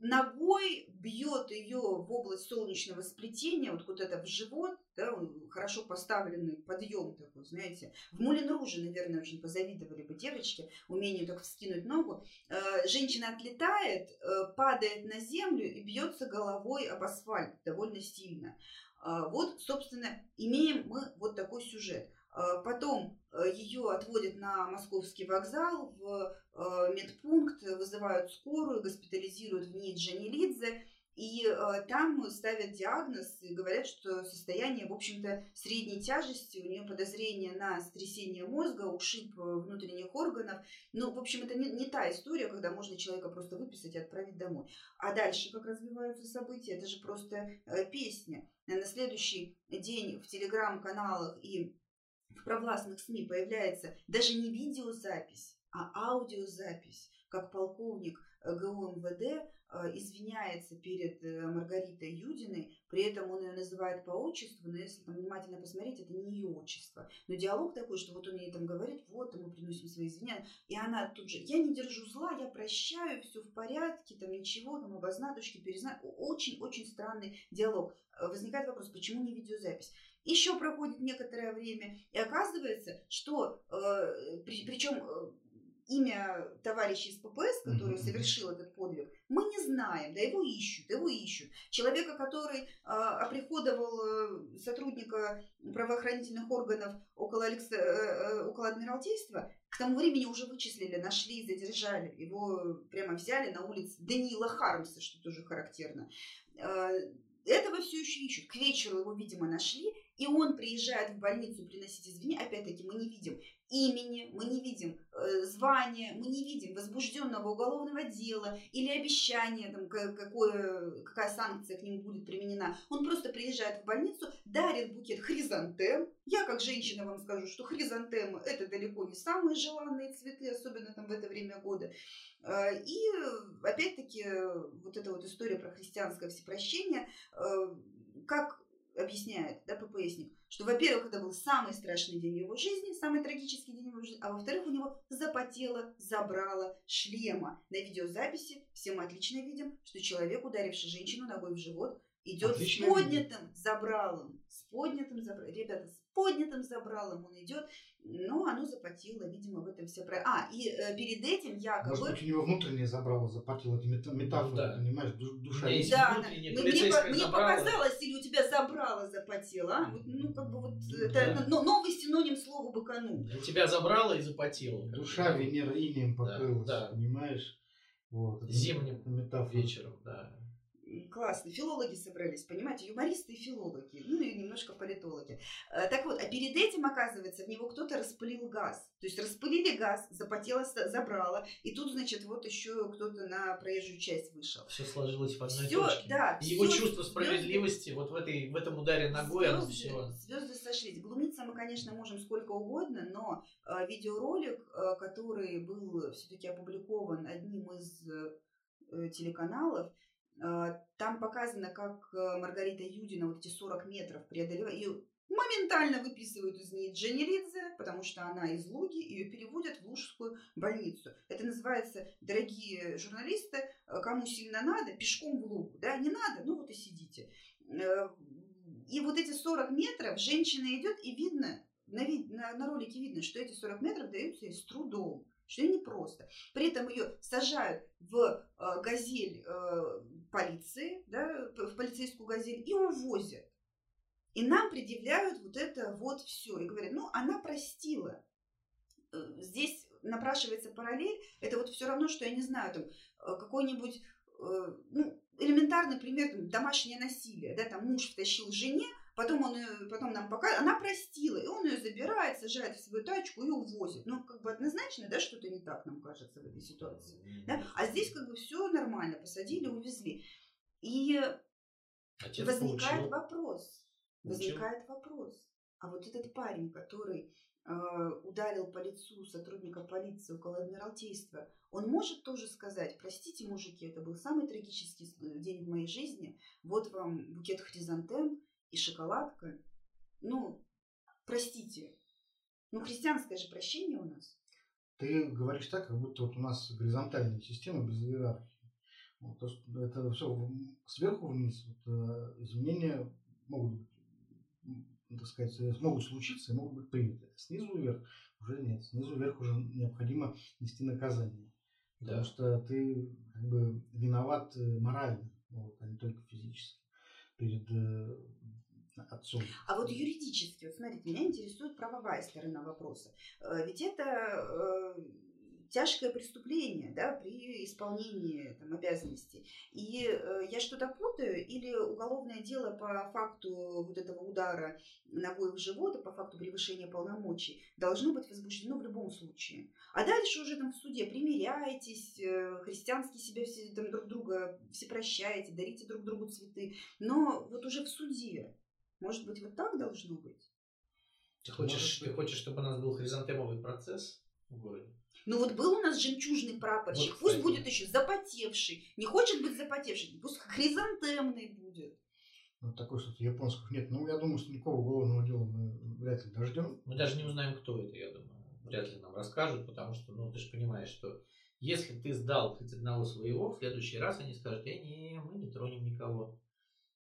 ногой бьет ее в область солнечного сплетения, вот, вот это в живот, да, хорошо поставленный подъем такой, знаете. В Мулин Руже, наверное, очень позавидовали бы девочки, умению так вскинуть ногу. Э, женщина отлетает, э, падает на землю и бьется головой об асфальт довольно сильно. Вот, собственно, имеем мы вот такой сюжет. Потом ее отводят на московский вокзал, в э, медпункт, вызывают скорую, госпитализируют в ней Джанилидзе. И э, там ставят диагноз и говорят, что состояние, в общем-то, средней тяжести, у нее подозрение на сотрясение мозга, ушиб э, внутренних органов. Ну, в общем, это не, не та история, когда можно человека просто выписать и отправить домой. А дальше как развиваются события, это же просто э, песня. На следующий день в телеграм-каналах и в провластных СМИ появляется даже не видеозапись, а аудиозапись, как полковник э, ГУ МВД э, извиняется перед э, Маргаритой Юдиной, при этом он ее называет по отчеству, но если там внимательно посмотреть, это не ее отчество. Но диалог такой, что вот он ей там говорит, вот мы приносим свои извинения, и она тут же, я не держу зла, я прощаю, все в порядке, там ничего, там обознатушки, перезна... Очень-очень странный диалог. Возникает вопрос, почему не видеозапись? Еще проходит некоторое время, и оказывается, что, э, при, причем э, имя товарища из ППС, который Мгм. совершил этот подвиг, мы не знаем, да его ищут, его ищут. Человека, который э, оприходовал э, сотрудника правоохранительных органов около, Алекс... э, э, около Адмиралтейства, к тому времени уже вычислили, нашли, задержали. Его прямо взяли на улице Даниила Хармса, что тоже характерно. Э, этого все еще ищут. К вечеру его, видимо, нашли, и он приезжает в больницу приносить извинения. Опять-таки, мы не видим имени, мы не видим э, звания, мы не видим возбужденного уголовного дела или обещания, там, какое, какая санкция к нему будет применена. Он просто приезжает в больницу, дарит букет хризантем. Я, как женщина, вам скажу, что хризантемы – это далеко не самые желанные цветы, особенно там в это время года. Э, и опять-таки вот эта вот история про христианское всепрощение, э, как объясняет, да, ППСник, что, во-первых, это был самый страшный день его жизни, самый трагический день его жизни, а во-вторых, у него запотело, забрало шлема. На видеозаписи все мы отлично видим, что человек, ударивший женщину ногой в живот, идет с поднятым видим. забралом. С поднятым забралом. Ребята, с поднятым забралом он идет но оно запотело, видимо, в этом все про. А, и э, перед этим якобы... Может быть, у него внутреннее забрало, запотело, это метафора, ну, да. понимаешь, душа есть. Да, мне, мне показалось, или у тебя забрало, запотело, а? Вот, ну, как бы вот, ну, это да. новый синоним слова быканул. У тебя забрало и запотело. Душа Венера инеем покрылась, да, да. понимаешь? Вот, Зимним вечером, да классно, филологи собрались, понимаете, юмористы и филологи, ну и немножко политологи. Э, так вот, а перед этим, оказывается, в него кто-то распылил газ. То есть распылили газ, запотело, забрало, и тут, значит, вот еще кто-то на проезжую часть вышел. Все сложилось в одной все, точке. Да, Его все, чувство справедливости звезды, вот в, этой, в этом ударе ногой, звезды, оно все... Звезды сошлись. Глумиться мы, конечно, можем сколько угодно, но э, видеоролик, э, который был все-таки опубликован одним из э, телеканалов, там показано, как э, Маргарита Юдина вот эти 40 метров преодолевает. Ее моментально выписывают из нее Дженеридзе, потому что она из Луги, ее переводят в Лужскую больницу. Это называется, дорогие журналисты, э, кому сильно надо, пешком в Лугу. Да, не надо, ну вот и сидите. Э, и вот эти 40 метров женщина идет, и видно, на, вид, на, на ролике видно, что эти 40 метров даются ей с трудом что не просто. При этом ее сажают в э, газель э, полиции, да, в полицейскую газель и увозят. И нам предъявляют вот это вот все. И говорят, ну, она простила. Э, здесь напрашивается параллель. Это вот все равно, что, я не знаю, там, какой-нибудь, ну, элементарный пример, там, домашнее насилие. Да, там муж втащил жене, Потом, он, потом нам пока она простила, сажает в свою тачку и увозит. Ну, как бы однозначно, да, что-то не так нам кажется в этой ситуации. Да? А здесь как бы все нормально, посадили, увезли. И Отец возникает получил. вопрос. Возникает вопрос. А вот этот парень, который э, ударил по лицу сотрудника полиции около Адмиралтейства, он может тоже сказать, простите, мужики, это был самый трагический день в моей жизни, вот вам букет хризантем, и шоколадка. Ну, простите, ну христианское же прощение у нас. Ты говоришь так, как будто вот у нас горизонтальная система без иерархии. Вот, то, что это все сверху вниз, вот, э, изменения могут быть, так сказать, могут случиться и могут быть приняты. Снизу вверх уже нет. Снизу вверх уже необходимо нести наказание. Да. Потому что ты как бы виноват э, морально, вот, а не только физически перед отцом. А вот юридически, вот смотрите, меня интересует правовая сторона вопроса. Э, ведь это э, тяжкое преступление да, при исполнении там, обязанностей. И э, я что-то путаю, или уголовное дело по факту вот этого удара ногой в живот, по факту превышения полномочий должно быть возбуждено в любом случае. А дальше уже там в суде примиряетесь, э, христиански себя все, там, друг друга все прощаете, дарите друг другу цветы. Но вот уже в суде может быть, вот так должно быть? Ты хочешь, ты хочешь, чтобы у нас был хризантемовый процесс в городе? Ну вот был у нас жемчужный прапорщик, вот, пусть будет еще запотевший. Не хочет быть запотевший, пусть хризантемный будет. Ну, такой что-то японских нет. Ну, я думаю, что никакого уголовного дела мы вряд ли дождем. Мы даже не узнаем, кто это, я думаю. Вряд ли нам расскажут, потому что, ну, ты же понимаешь, что если ты сдал хоть одного своего, в следующий раз они скажут, э, не, мы не тронем никого.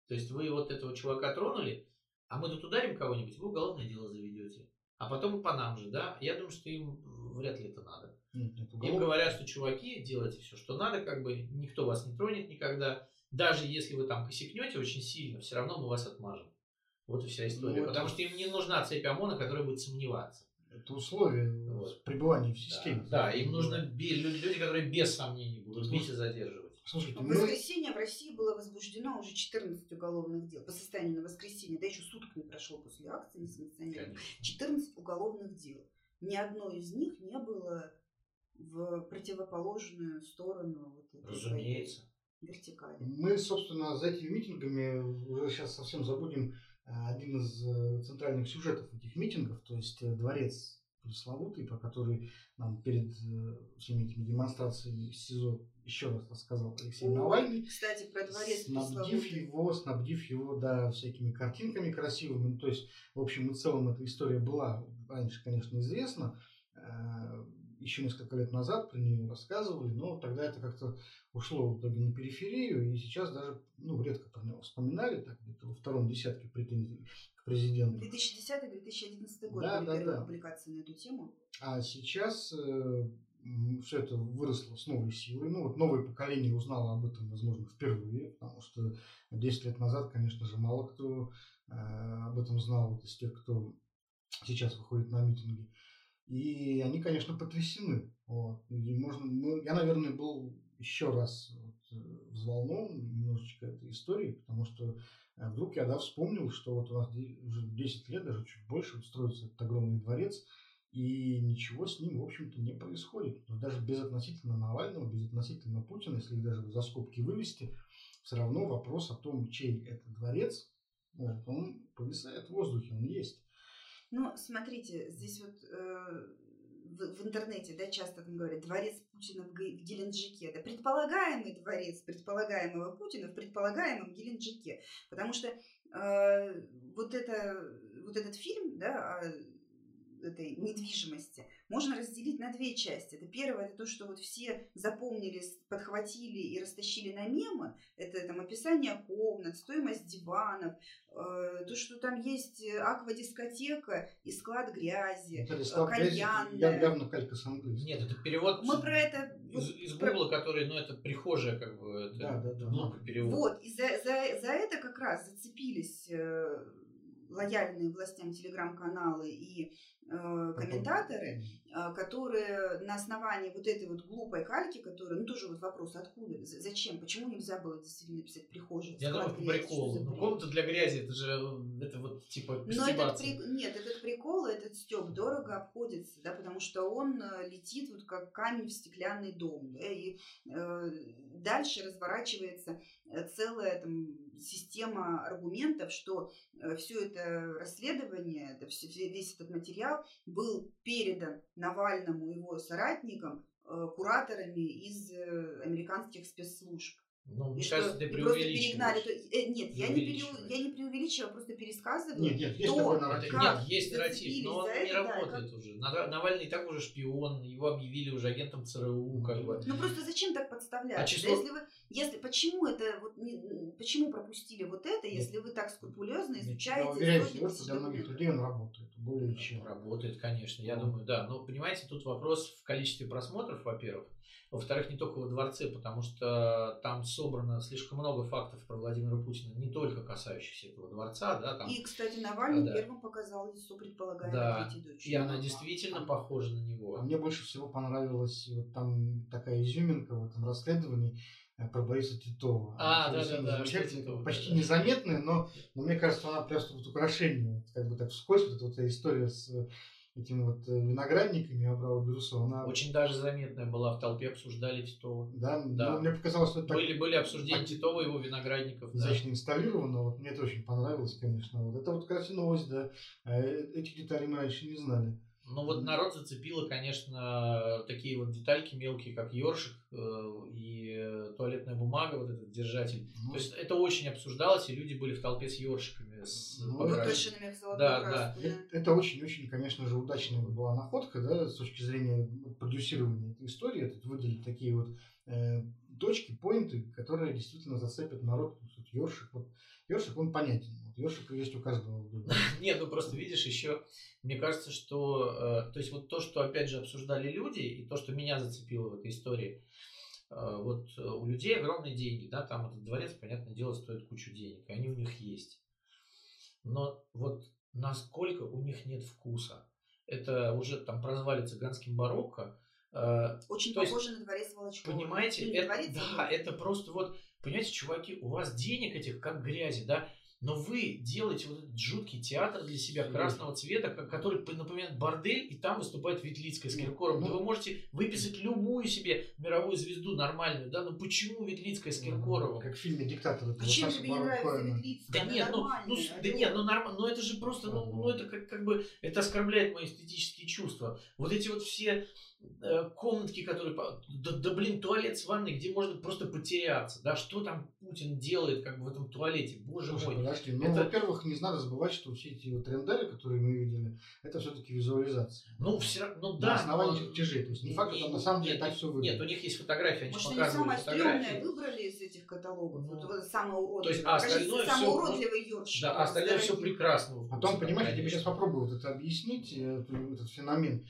То есть вы вот этого чувака тронули, а мы тут ударим кого-нибудь, вы уголовное дело заведете. А потом по нам же, да? Я думаю, что им вряд ли это надо. Нет, им говорят, что чуваки, делайте все, что надо, как бы никто вас не тронет никогда. Даже если вы там косякнете очень сильно, все равно мы вас отмажем. Вот и вся история. Ну, Потому что им не нужна цепь ОМОНа, которая будет сомневаться. Это условие Вот. пребывания в системе. Да, да, им лю- люди, которые без сомнений будут бить и задерживать. Слушайте, В ну, воскресенье в России было возбуждено уже 14 уголовных дел. По состоянию на воскресенье, да еще суток не прошло после акции несанкционированной. Конечно. 14 уголовных дел. Ни одно из них не было в противоположную сторону вот этой Разумеется. вертикали. Мы, собственно, за этими митингами уже сейчас совсем забудем э, один из э, центральных сюжетов этих митингов, то есть э, дворец пресловутый, про который нам перед всеми этими демонстрациями в СИЗО еще раз рассказал Алексей О, Навальный. Кстати, про дворец снабдив его, снабдив его, да, всякими картинками красивыми. Ну, то есть, в общем и целом, эта история была раньше, конечно, известна. Э, Еще несколько лет назад про нее рассказывали, но тогда это как-то ушло в итоге на периферию, и сейчас даже, ну, редко про него вспоминали, так где-то во втором десятке претензий к президенту. 2010-2011 год Да, были да, первые да. публикации на эту тему. А сейчас все это выросло с новой силой. Ну, вот новое поколение узнало об этом, возможно, впервые, потому что 10 лет назад, конечно же, мало кто э, об этом знал вот из тех, кто сейчас выходит на митинги. И они, конечно, потрясены. Вот. И можно, ну, я, наверное, был еще раз вот, э, взволнован немножечко этой историей, потому что э, вдруг я да, вспомнил, что вот у нас уже 10 лет, даже чуть больше, строится этот огромный дворец, и ничего с ним, в общем-то, не происходит. Но даже безотносительно Навального, безотносительно Путина, если их даже за скобки вывести, все равно вопрос о том, чей это дворец, вот, он повисает в воздухе, он есть. Ну, смотрите, здесь вот э, в, в интернете, да, часто там говорят, дворец Путина в, в Геленджике. Да, предполагаемый дворец предполагаемого Путина в предполагаемом Геленджике. Потому что э, вот, это, вот этот фильм, да, этой недвижимости, можно разделить на две части. Это первое, это то, что вот все запомнили, подхватили и растащили на мемы. Это там описание комнат, стоимость диванов, э, то, что там есть э, аквадискотека и склад грязи, Вот это э, склад грязи, кальянная. я- явно калька с английского. Нет, это перевод Мы про это... из, из про- Гугла, который, ну, это прихожая, как бы, это Да, да, да. кнопка перевода. Вот, и за, за, за это как раз зацепились э, лояльные властям телеграм-каналы и комментаторы, э, которые на основании вот этой вот глупой кальки, которая, ну тоже вот вопрос, откуда, зачем, почему нельзя было действительно написать прихожая? Я думаю, по приколу. Ну, комната для грязи, это же, это вот, типа, Но этот прик- Нет, этот прикол, этот стёб дорого обходится, да, потому что он э, летит вот как камень в стеклянный дом, да, и э, дальше разворачивается э, целая там, система аргументов, что все это расследование, это всё- весь этот материал был передан Навальному и его соратникам э, кураторами из э, американских спецслужб. Ну, И мне что- ты и просто преувеличиваешь. перегнали. То- э, нет, я не, переу- Преувеличиваешь. я не преувеличиваю, просто пересказываю. Нет, нет, есть То, такой нарратив. нет, есть нарратив, но он не это, да, работает уже. Нав- Навальный так уже шпион, его объявили уже агентом ЦРУ, как бы. Ну просто зачем так подставлять? А Да число- если вы, если почему это вот не- почему пропустили вот это, если вы так скрупулезно изучаете Я уверяю, что для многих людей он работает, более чем. Работает, конечно, я думаю, да. Но, понимаете, тут вопрос в количестве просмотров, во-первых. Во-вторых, не только во дворце, потому что там собрано слишком много фактов про Владимира Путина, не только касающихся этого дворца, да, там. И, кстати, Навальный Да. первым показал лицо предполагаемой Да, третьей дочери. И она действительно похожа на А него. мне больше всего понравилась вот там такая изюминка в этом расследовании э, про Бориса Титова. А, Она да, да, да, замечательная, что Титов, почти да, да. незаметная, но, но мне кажется, она просто вот украшение, как бы так вскользь, вот эта история с э, этими вот э, виноградниками Абрау Бюрсо, она, Очень даже заметная была в толпе, обсуждали Титова. да, да. ну, мне показалось, что это так Были, были обсуждения так Титова и его виноградников. да. изящно инсталлировано, вот мне это очень понравилось, конечно. Вот это вот, кстати, новость, да. Э, Этих деталей мы раньше не знали. Ну вот народ зацепило, конечно, такие вот детальки мелкие, как ёршик э, и туалетная бумага, вот этот держатель. Ну, То есть это очень обсуждалось, и люди были в толпе с ёршиками, с Ну. Выкрашенными в золотую Да, да. краску. да. Это, это очень-очень, конечно же, удачная была находка, да, с точки зрения продюсирования этой истории. Тут выделить такие вот э, точки, поинты, которые действительно зацепят народ. Вот Ёршик, вот, Ёршик, он понятен. Вот Ёршик есть у каждого. Нет, ну просто видишь, еще мне кажется, что э, то есть вот то, что опять же обсуждали люди, и то, что меня зацепило в этой истории, э, вот э, у людей огромные деньги, да, там этот дворец, понятное дело, стоит кучу денег, и они у них есть. Но вот насколько у них нет вкуса. это уже там прозвали цыганским барокко. Э, Очень то есть, похоже на дворец Волочкова. Понимаете, это, дворец, да, а это просто вот, понимаете, чуваки, у вас денег этих как грязи, да, но вы делаете вот этот жуткий театр для себя красного цвета, который напоминает бордель, и там выступает Ветлицкая с Ну, Киркоровым. Да ну. вы можете выписать любую себе мировую звезду нормальную, да, но почему Ветлицкая с Киркоровым? Как в фильме «Диктатор». А чем тебе не нравится. Ветлицкая? Да нет, ну, ну, да нет, ну нормально, ну это же просто, ну, ну это как, как бы, это оскорбляет мои эстетические чувства. Вот эти вот все комнатки, которые, по- да, да блин, туалет с ванной, где можно просто потеряться, да, что там Путин делает как бы в этом туалете, боже Слушай, мой. подожди, ну, это- во-первых, не надо забывать, что все эти вот рендеры, которые мы видели, это все-таки визуализация. Ну, все ну на да. основании но- чертежей. То есть не факт, что там на самом деле нет, так все Нет, выглядит. у них есть фотографии, они Может, же они показывают самое фотографии. стрёмное выбрали из этих каталогов? Ну, Вот, вот самое уродливое. то есть, а Покажите остальное самый всё уродливый ёршик. Да, а остальное все прекрасно. Потом, понимаешь, я тебе сейчас попробую вот это объяснить, э, этот феномен.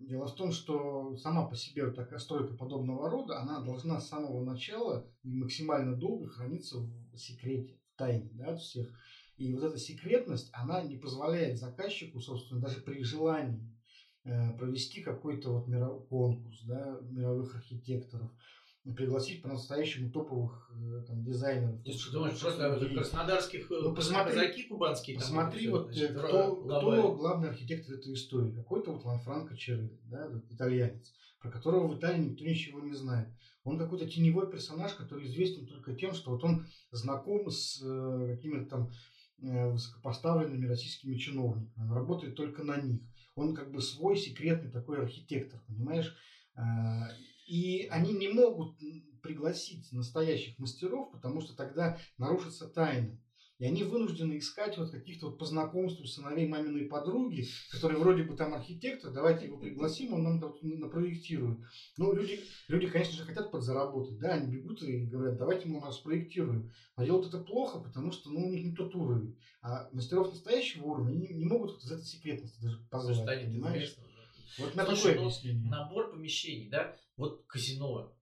Дело в том, что сама по себе вот такая стройка подобного рода, она должна с самого начала и максимально долго храниться в секрете, в тайне да, от всех. И вот эта секретность, она не позволяет заказчику, собственно, даже при желании э, провести какой-то вот мировой конкурс да, мировых архитекторов, пригласить по-настоящему топовых э, там, дизайнеров. Ты что думаешь, просто людей. краснодарских Ну, э, посмотри- казаки кубанские? там Посмотри, это вот всё, э, кто, кто главный архитектор этой истории. Какой-то вот Ланфранко Черри, да, итальянец, про которого в Италии никто ничего не знает. Он какой-то теневой персонаж, который известен только тем, что вот он знаком с э, какими-то там э, высокопоставленными российскими чиновниками. Он работает только на них. Он как бы свой секретный такой архитектор, понимаешь? А, И они не могут пригласить настоящих мастеров, потому что тогда нарушится тайна. И они вынуждены искать вот каких-то вот по знакомству сыновей маминой подруги, которые вроде бы там архитектор, давайте его пригласим, он нам тут напроектирует. Ну, люди, люди, конечно же, хотят подзаработать, да, они бегут и говорят, давайте мы вас спроектируем. Но делают это плохо, потому что ну, у них не тот уровень. А мастеров настоящего уровня не, не могут вот из этой секретности даже Станет понимаешь? Вот на такое ну, объяснение. Набор помещений, да? Вот казино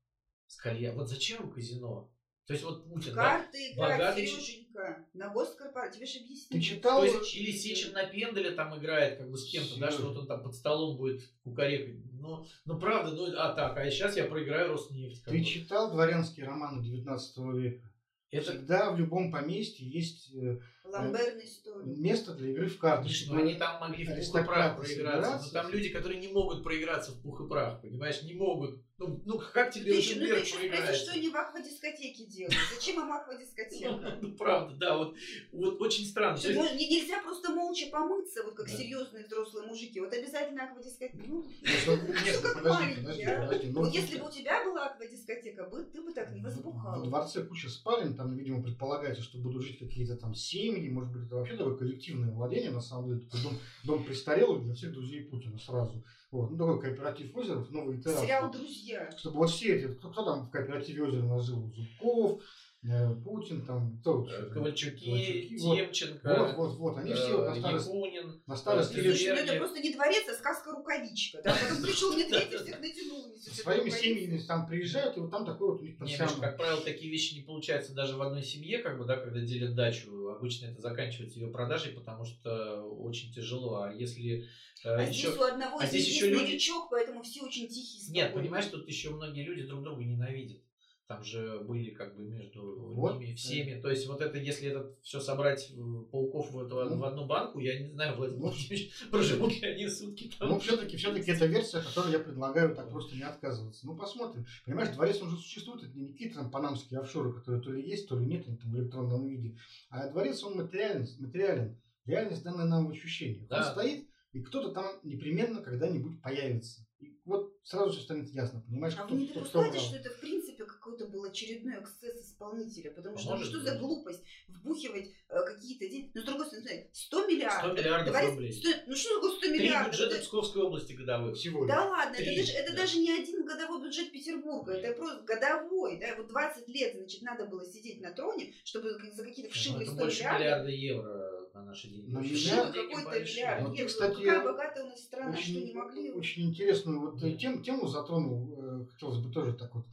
с калья. Вот зачем казино? То есть вот Путин, да? Карты играть, Богатый Сереженька. На госкорпорации. Тебе же объяснили. Ты читал? То есть, или Сечин на пенделе там играет как бы с кем-то, да, что вот он там под столом будет кукарекать. Ну, ну правда, ну, а так, а сейчас я проиграю Роснефть. Ты бы. читал дворянские романы 19 века? Это, Всегда в любом поместье есть э, Ламберная история. место для игры в ну, они там могли в пух и прах проиграться. Но там люди, которые не могут проиграться в пух и прах, понимаешь, не могут. Ну, ну как Ты тебе еще, ну, ты еще спроси, что они в аквадискотеке делают. Зачем им аквадискотека? Ну, правда, да, вот, вот очень странно. Что, То есть, нельзя просто молча помыться, вот как Да. серьезные взрослые мужики. Вот обязательно аквадискотека. Ну, Нет, как маленькие, а. Ну, Вот если бы у тебя была аквадискотека, бы ты бы так не возбухал. В дворце куча спален, там, видимо, предполагается, что будут жить какие-то там семьи, может быть, это вообще такое коллективное владение, на самом деле, такой дом, дом престарелых для всех друзей Путина сразу. Вот. Ну, такой кооператив озеров, новый террас. Сериал «Друзья». Чтобы вот все эти, кто, кто там в кооперативе озера у нас жил? Зубков, э, Путин, там, кто? вот, э, Ковальчуки, Ковальчуки, вот. Вот, вот, вот, они все вот на э, старости, Якунин. на старости лет ну это просто не дворец, а сказка рукавичка. Да? Потом пришел Медведев, всех натянул. своими семьями там приезжают, и вот там такой вот у них Миш, пансионат. как правило, такие вещи не получаются даже в одной семье, как бы, да, когда делят дачу. Обычно это заканчивается ее продажей, потому что очень тяжело. А если э, А еще... здесь у одного а здесь еще есть люди- новичок, поэтому все очень тихие. Нет, понимаешь, тут еще многие люди друг друга ненавидят. Там же были как бы между Вот, ними всеми. То есть вот это, если это все собрать пауков в, это- Ну. в одну банку, я не знаю, Владимир Ну. Владимирович, проживут ли они сутки там. Ну, все-таки, все-таки это версия, которой я предлагаю так просто не отказываться. Ну, посмотрим. Понимаешь, дворец он же существует, это не какие-то там панамские офшоры, которые то ли есть, то ли нет, они там в электронном виде. А дворец, он материален, материален. Реальность данная нам в ощущениях. Да. Он стоит, и кто-то там непременно когда-нибудь появится. И вот сразу все станет ясно, понимаешь, А кто, вы не допускаете, что это в принципе какой-то был очередной эксцесс исполнителя? Потому что ну, что быть. за глупость вбухивать э, какие-то деньги? Ну, с другой стороны, смотри, 100 миллиардов. 100 миллиардов Дворец- рублей. 100 ну что такое 100 Три миллиардов? бюджета Это- Псковской области годовых. Всего лишь. Да ладно, это, Три, даже, это да. даже не один годовой бюджет Петербурга, это просто годовой, да, вот 20 лет, значит, надо было сидеть на троне, чтобы за какие-то Ну, вшивые это 100 больше миллиардов. миллиарда евро на наши деньги. Ну, деньги какой-то миллиард. Вот евро. кстати, Какая богатая у нас страна, что очень, не могли? очень интересную вот Да. тем, тему затронул. э, Хотелось бы тоже так вот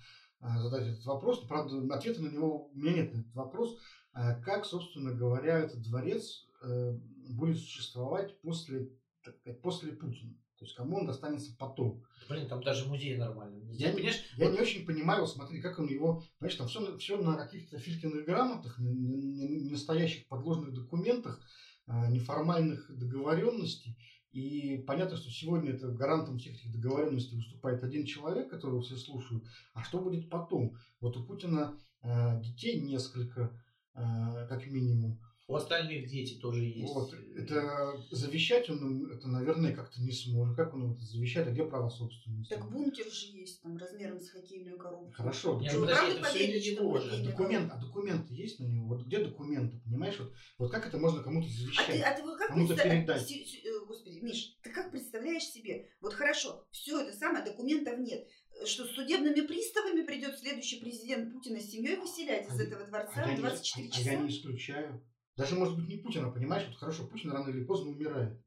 задать этот вопрос. Правда, ответа на него у меня нет на этот вопрос. А Как, собственно говоря, этот дворец э, будет существовать после так сказать, после Путина. То есть кому он достанется потом. Блин, там даже музей нормальный. Я, не, я вот... не очень понимаю, смотри, как он его, понимаешь, там все, все на каких-то фильтрных грамотах, не, настоящих подложных документах, неформальных договоренностей. И понятно, что сегодня это гарантом всех этих договоренностей выступает один человек, которого все слушают. А что будет потом? Вот у Путина э, детей несколько, э, как минимум. У остальных дети тоже есть. Вот. Это завещать он, это, наверное, как-то не сможет. Как он это завещать, а где право собственности? Так бункер же есть, там, размером с хоккейную коробку. Хорошо. Нет, ну, подожди, это все не его же. Документ, а документы есть на него? Вот где документы, понимаешь? Вот, вот как это можно кому-то завещать? А ты, а ты вот как представляешь? Э, господи, Миш, ты как представляешь себе? Вот хорошо, все это самое, документов нет что с судебными приставами придет следующий президент Путина с семьей выселять из а этого дворца а 24 не, часа? А я не исключаю. Даже, может быть, не Путина, понимаешь? Вот хорошо, Путин рано или поздно умирает.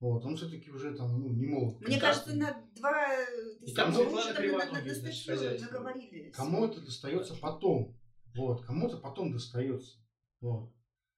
Вот, он все-таки уже там, ну, не молод. Мне кажется, на два... И там мы уже наговорили. Кому это достается потом. Вот, кому-то потом достается. Вот.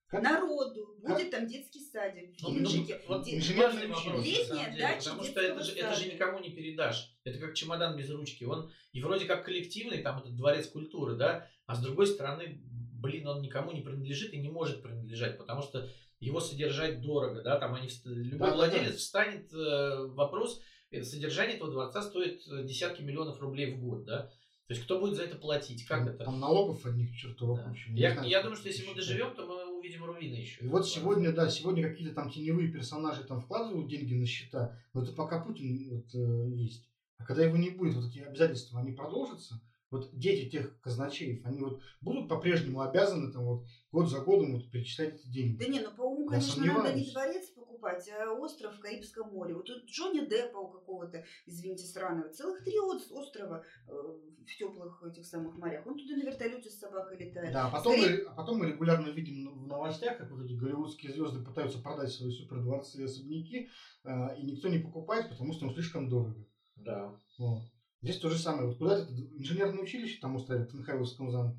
Как? Народу. Как? Будет там детский садик. Ну, ну, вот Де... важный вопрос. Летняя дача Потому что это же, это же никому не передашь. Это как чемодан без ручки. Он и вроде как коллективный, там этот дворец культуры, да, а с другой стороны блин, он никому не принадлежит и не может принадлежать, потому что его содержать дорого, да, там они, любой да, владелец да. встанет э, вопрос, это содержание этого дворца стоит э, десятки миллионов рублей в год, да, то есть кто будет за это платить, как там, это? Там налогов одних чертовых да. Я, знаю, я думаю, что если мы доживем, то мы увидим руины еще. И вот сегодня, да, сегодня какие-то там теневые персонажи там вкладывают деньги на счета, но это пока Путин вот, э, есть. А когда его не будет, вот эти обязательства, они продолжатся, вот дети тех казначеев, они вот будут по-прежнему обязаны там вот год за годом вот перечислять эти деньги. Да не, ну по уму, конечно, надо не дворец покупать, а остров в Карибском море. Вот тут Джонни Деппа у какого-то, извините, сраного, целых три острова э, в теплых этих самых морях. Он туда на вертолете с собакой летает. Да, а потом, Скорее... мы, а потом мы регулярно видим в новостях, как вот эти голливудские звезды пытаются продать свои супердворцы и особняки, э, и никто не покупает, потому что он слишком дорого. Да. Вот. Здесь то же самое. Вот куда это инженерное училище там устроили в Михайловском замке?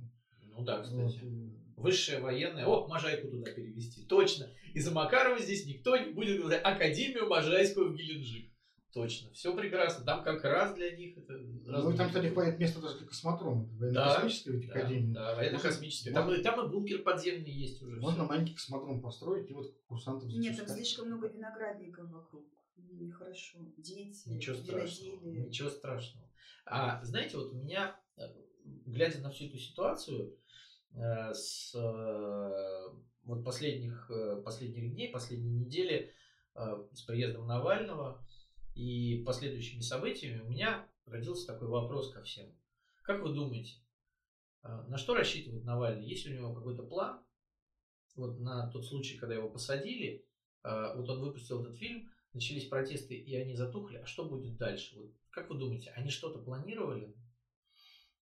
Ну да, кстати. Вот. Высшее военное. О, Можайку туда перевести. Точно. Из-за Макарова здесь никто не будет говорить Академию Можайскую в Геленджик. Точно. Все прекрасно. Там как раз для них это... Ну, там, кстати, хватит места даже для космодрома. Военно-космическая да, ведь академия. Да, военно-космическая. Там, и, там и бункер подземный есть уже. Можно все. маленький космодром построить и вот курсантов Нет, там слишком много виноградников вокруг. Нехорошо. Дети, Ничего страшного. Ничего страшного. А знаете, вот у меня, э, глядя на всю эту ситуацию, э, с э, вот последних, последних дней, последней недели с приездом Навального и последующими событиями, у меня родился такой вопрос ко всем. Как вы думаете, на что рассчитывает Навальный? Есть у него какой-то план? Вот на тот случай, когда его посадили, вот он выпустил этот фильм, начались протесты и они затухли, а что будет дальше? Вот как вы думаете, они что-то планировали?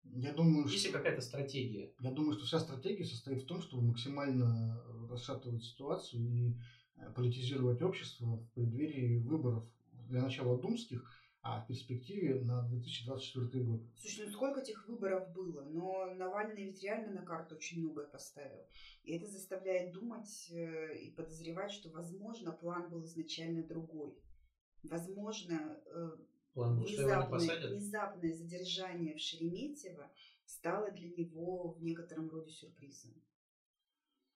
Я думаю, Есть ли какая-то стратегия? Я думаю, что вся стратегия состоит в том, чтобы максимально расшатывать ситуацию и э, политизировать общество в преддверии выборов для начала думских, а в перспективе на 2024 год. Слушай, ну сколько этих выборов было? Но Навальный ведь реально на карту очень многое поставил. И это заставляет думать э, и подозревать, что, возможно, план был изначально другой. Возможно, э, план был, внезапное, внезапное задержание в Шереметьево стало для него в некотором роде сюрпризом.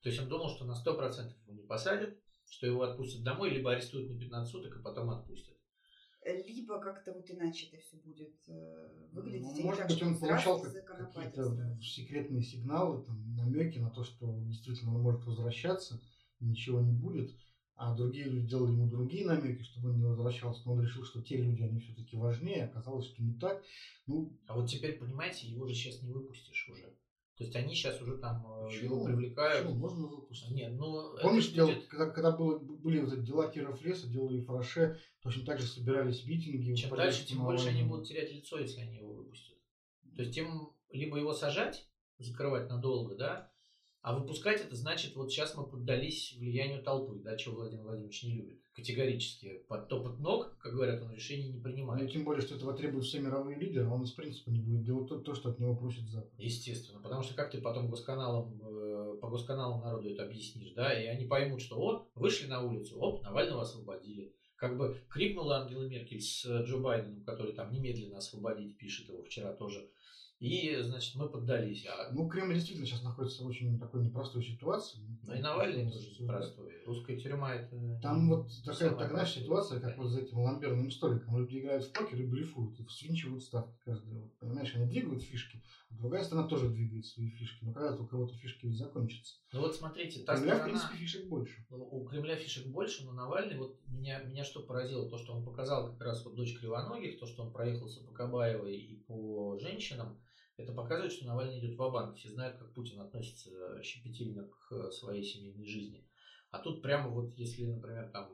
То есть он думал, что на 100% его не посадят, что его отпустят домой, либо арестуют на 15 суток, а потом отпустят либо как-то вот иначе это все будет э, выглядеть. Ну, может так, быть, он получал какие-то секретные сигналы, там, намеки на то, что действительно он может возвращаться, ничего не будет, а другие люди делали ему другие намеки, чтобы он не возвращался, но он решил, что те люди, они все-таки важнее, оказалось, что не так. Ну, а вот теперь, понимаете, его же сейчас не выпустишь уже. То есть они сейчас уже там э, Почему? его привлекают. Почему? Можно выпустить. Нет, ну... Помнишь, будет... когда, когда было, были вот эти дела Киров Леса, делали Фараше, точно так же собирались митинги. Чем дальше, тем больше они будут терять лицо, если они его выпустят. То есть тем либо его сажать, закрывать надолго, да, а выпускать это значит, вот сейчас мы поддались влиянию толпы, да, чего Владимир Владимирович не любит. Категорически. Под топот ног, как говорят, он решений не принимает. Ну, тем более, что этого требуют все мировые лидеры, он из принципа не будет делать то, то что от него просит Запад. Естественно. Потому что как ты потом госканалам, э, по госканалам народу это объяснишь, да, и они поймут, что о, вышли на улицу, оп, Навального освободили. как бы крикнула Ангела Меркель с Джо Байденом, который там немедленно освободить пишет его вчера тоже и, значит, мы поддались. А... Ну, Кремль действительно сейчас находится в очень такой непростой ситуации. Ну, и Навальный тоже непростой. Русская тюрьма это... Там вот такая, такая ситуация, как вот за этим ламберным столиком. Люди играют в покер и блефуют, и свинчивают ставки каждый. Вот, понимаешь, они двигают фишки, а другая сторона тоже двигает свои фишки. Но когда-то у кого-то фишки закончатся. Ну вот смотрите, та Кремля, сторона... в принципе, фишек больше. Ну, у Кремля фишек больше, но Навальный, вот меня, меня что поразило, то, что он показал как раз вот дочь Кривоногих, то, что он проехался по Кабаевой и по женщинам, это показывает, что Навальный идет в банк Все знают, как Путин относится щепетильно к своей семейной жизни. А тут прямо вот, если, например, там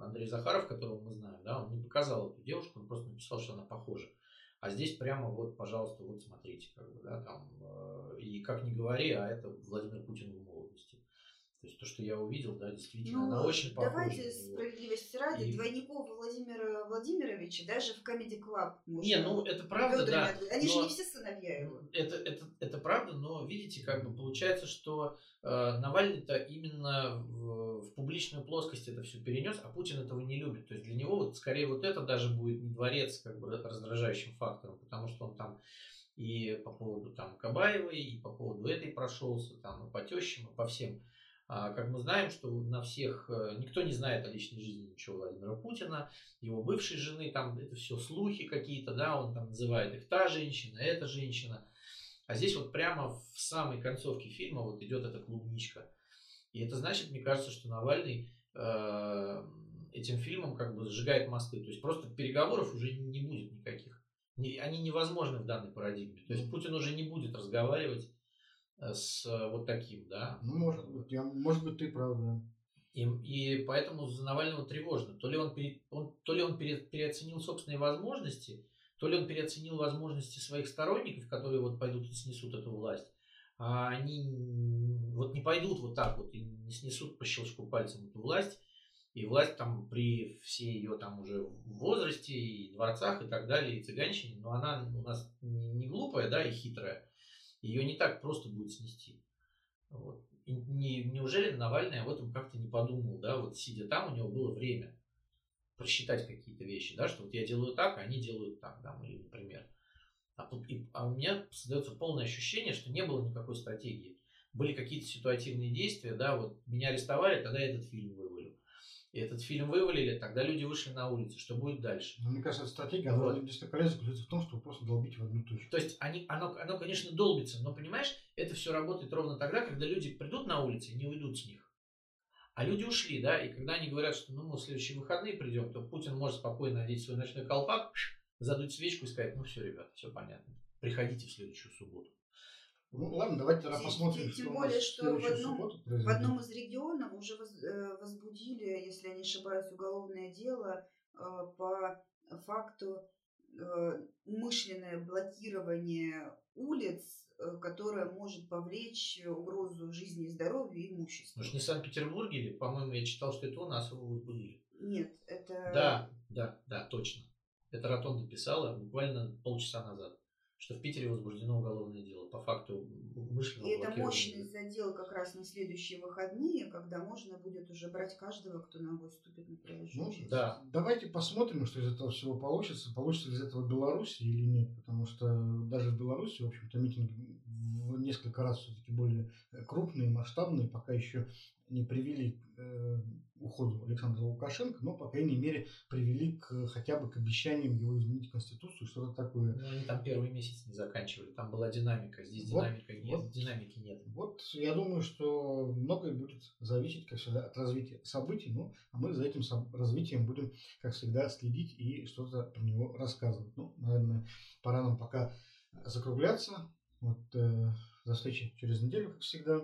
Андрей Захаров, которого мы знаем, да, он не показал эту девушку, он просто написал, что она похожа. А здесь прямо вот, пожалуйста, вот смотрите, как бы, да, там, э, и как ни говори, а это Владимир Путин в молодости. То есть то, что я увидел, да, действительно, ну, она очень похожа. Давайте справедливости ради, и... двойников Владимира Владимировича даже в Comedy Club можно... Не, ну это правда, да. Они но... же не все сыновья его. Это, это, это правда, но видите, как бы получается, что э, Навальный-то именно в, в публичную плоскость это все перенес, а Путин этого не любит. То есть для него вот скорее вот это даже будет не дворец как бы раздражающим фактором, потому что он там и по поводу там Кабаевой, и по поводу этой прошелся, там и по тещам, и по всем. А, как мы знаем, что на всех, э, никто не знает о личной жизни ничего Владимира Путина, его бывшей жены, там это все слухи какие-то, да, он там называет их та женщина, эта женщина. А здесь вот прямо в самой концовке фильма вот идет эта клубничка. И это значит, мне кажется, что Навальный э, этим фильмом как бы сжигает мосты. То есть просто переговоров уже не будет никаких. Они невозможны в данной парадигме. То есть Путин уже не будет разговаривать с э, вот таким, да. Ну, может быть, я, может быть, ты прав, да. И, и поэтому за Навального тревожно. То ли он, пере, он, то ли он пере, переоценил собственные возможности, то ли он переоценил возможности своих сторонников, которые вот пойдут и снесут эту власть, а они вот не пойдут вот так вот и не снесут по щелчку пальцем эту власть, и власть там при всей ее там уже возрасте и дворцах и так далее, и цыганщине, но она у нас не глупая, да, и хитрая, ее не так просто будет снести. Вот. Не, неужели Навальный об этом как-то не подумал, да, вот сидя там, у него было время просчитать какие-то вещи, да, что вот я делаю так, а они делают так, да, или, например. А, тут, и, а у меня создается полное ощущение, что не было никакой стратегии. Были какие-то ситуативные действия, да, вот меня арестовали, тогда этот фильм вывел и этот фильм вывалили, тогда люди вышли на улицу. Что будет дальше? Ну, мне кажется, стратегия, вот. полезна заключается в том, чтобы просто долбить в одну точку. То есть они, оно, оно, конечно, долбится, но, понимаешь, это все работает ровно тогда, когда люди придут на улицы и не уйдут с них. А люди ушли, да, и когда они говорят, что ну, мы в следующие выходные придем, то Путин может спокойно надеть свой ночной колпак, задуть свечку и сказать, ну все, ребята, все понятно, приходите в следующую субботу. Ну ладно, давайте тогда посмотрим. Тем, тем более, что в одном, в одном из регионов уже э, возбудили, если я не ошибаюсь, уголовное дело э, по факту э, умышленное блокирование улиц, которое может повлечь угрозу жизни и здоровью и имуществу. Может, не в Санкт-Петербурге или, по-моему, я читал, что это у нас его возбудили. Нет, это... Да, да, да, точно. Это Ротонда писала буквально полчаса назад что в Питере возбуждено уголовное дело по факту умышленного И это мощный задел как раз на следующие выходные, когда можно будет уже брать каждого, кто ногой ступит на проезжую ну. Да. Давайте посмотрим, что из этого всего получится. Получится ли из этого Беларуси или нет, потому что даже в Беларуси, в общем-то, митинги несколько раз все-таки более крупные, масштабные, пока еще не привели к э, уходу Александра Лукашенко, но, по крайней мере, привели к, хотя бы к обещаниям его изменить Конституцию, что-то такое. Ну, они там первый месяц не заканчивали, там была динамика, здесь вот, динамика нет, вот, динамики нет. Вот я думаю, что многое будет зависеть, как всегда, от развития событий, ну, а мы за этим развитием будем, как всегда, следить и что-то про него рассказывать. Ну, наверное, пора нам пока закругляться. Вот э, до встречи через неделю, как всегда.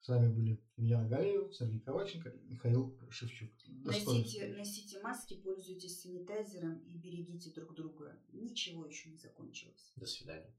С вами были Илья Галеев, Сергей Коваченко и Михаил Шевчук. носите, носите маски, пользуйтесь санитайзером и берегите друг друга. Ничего еще не закончилось. До свидания.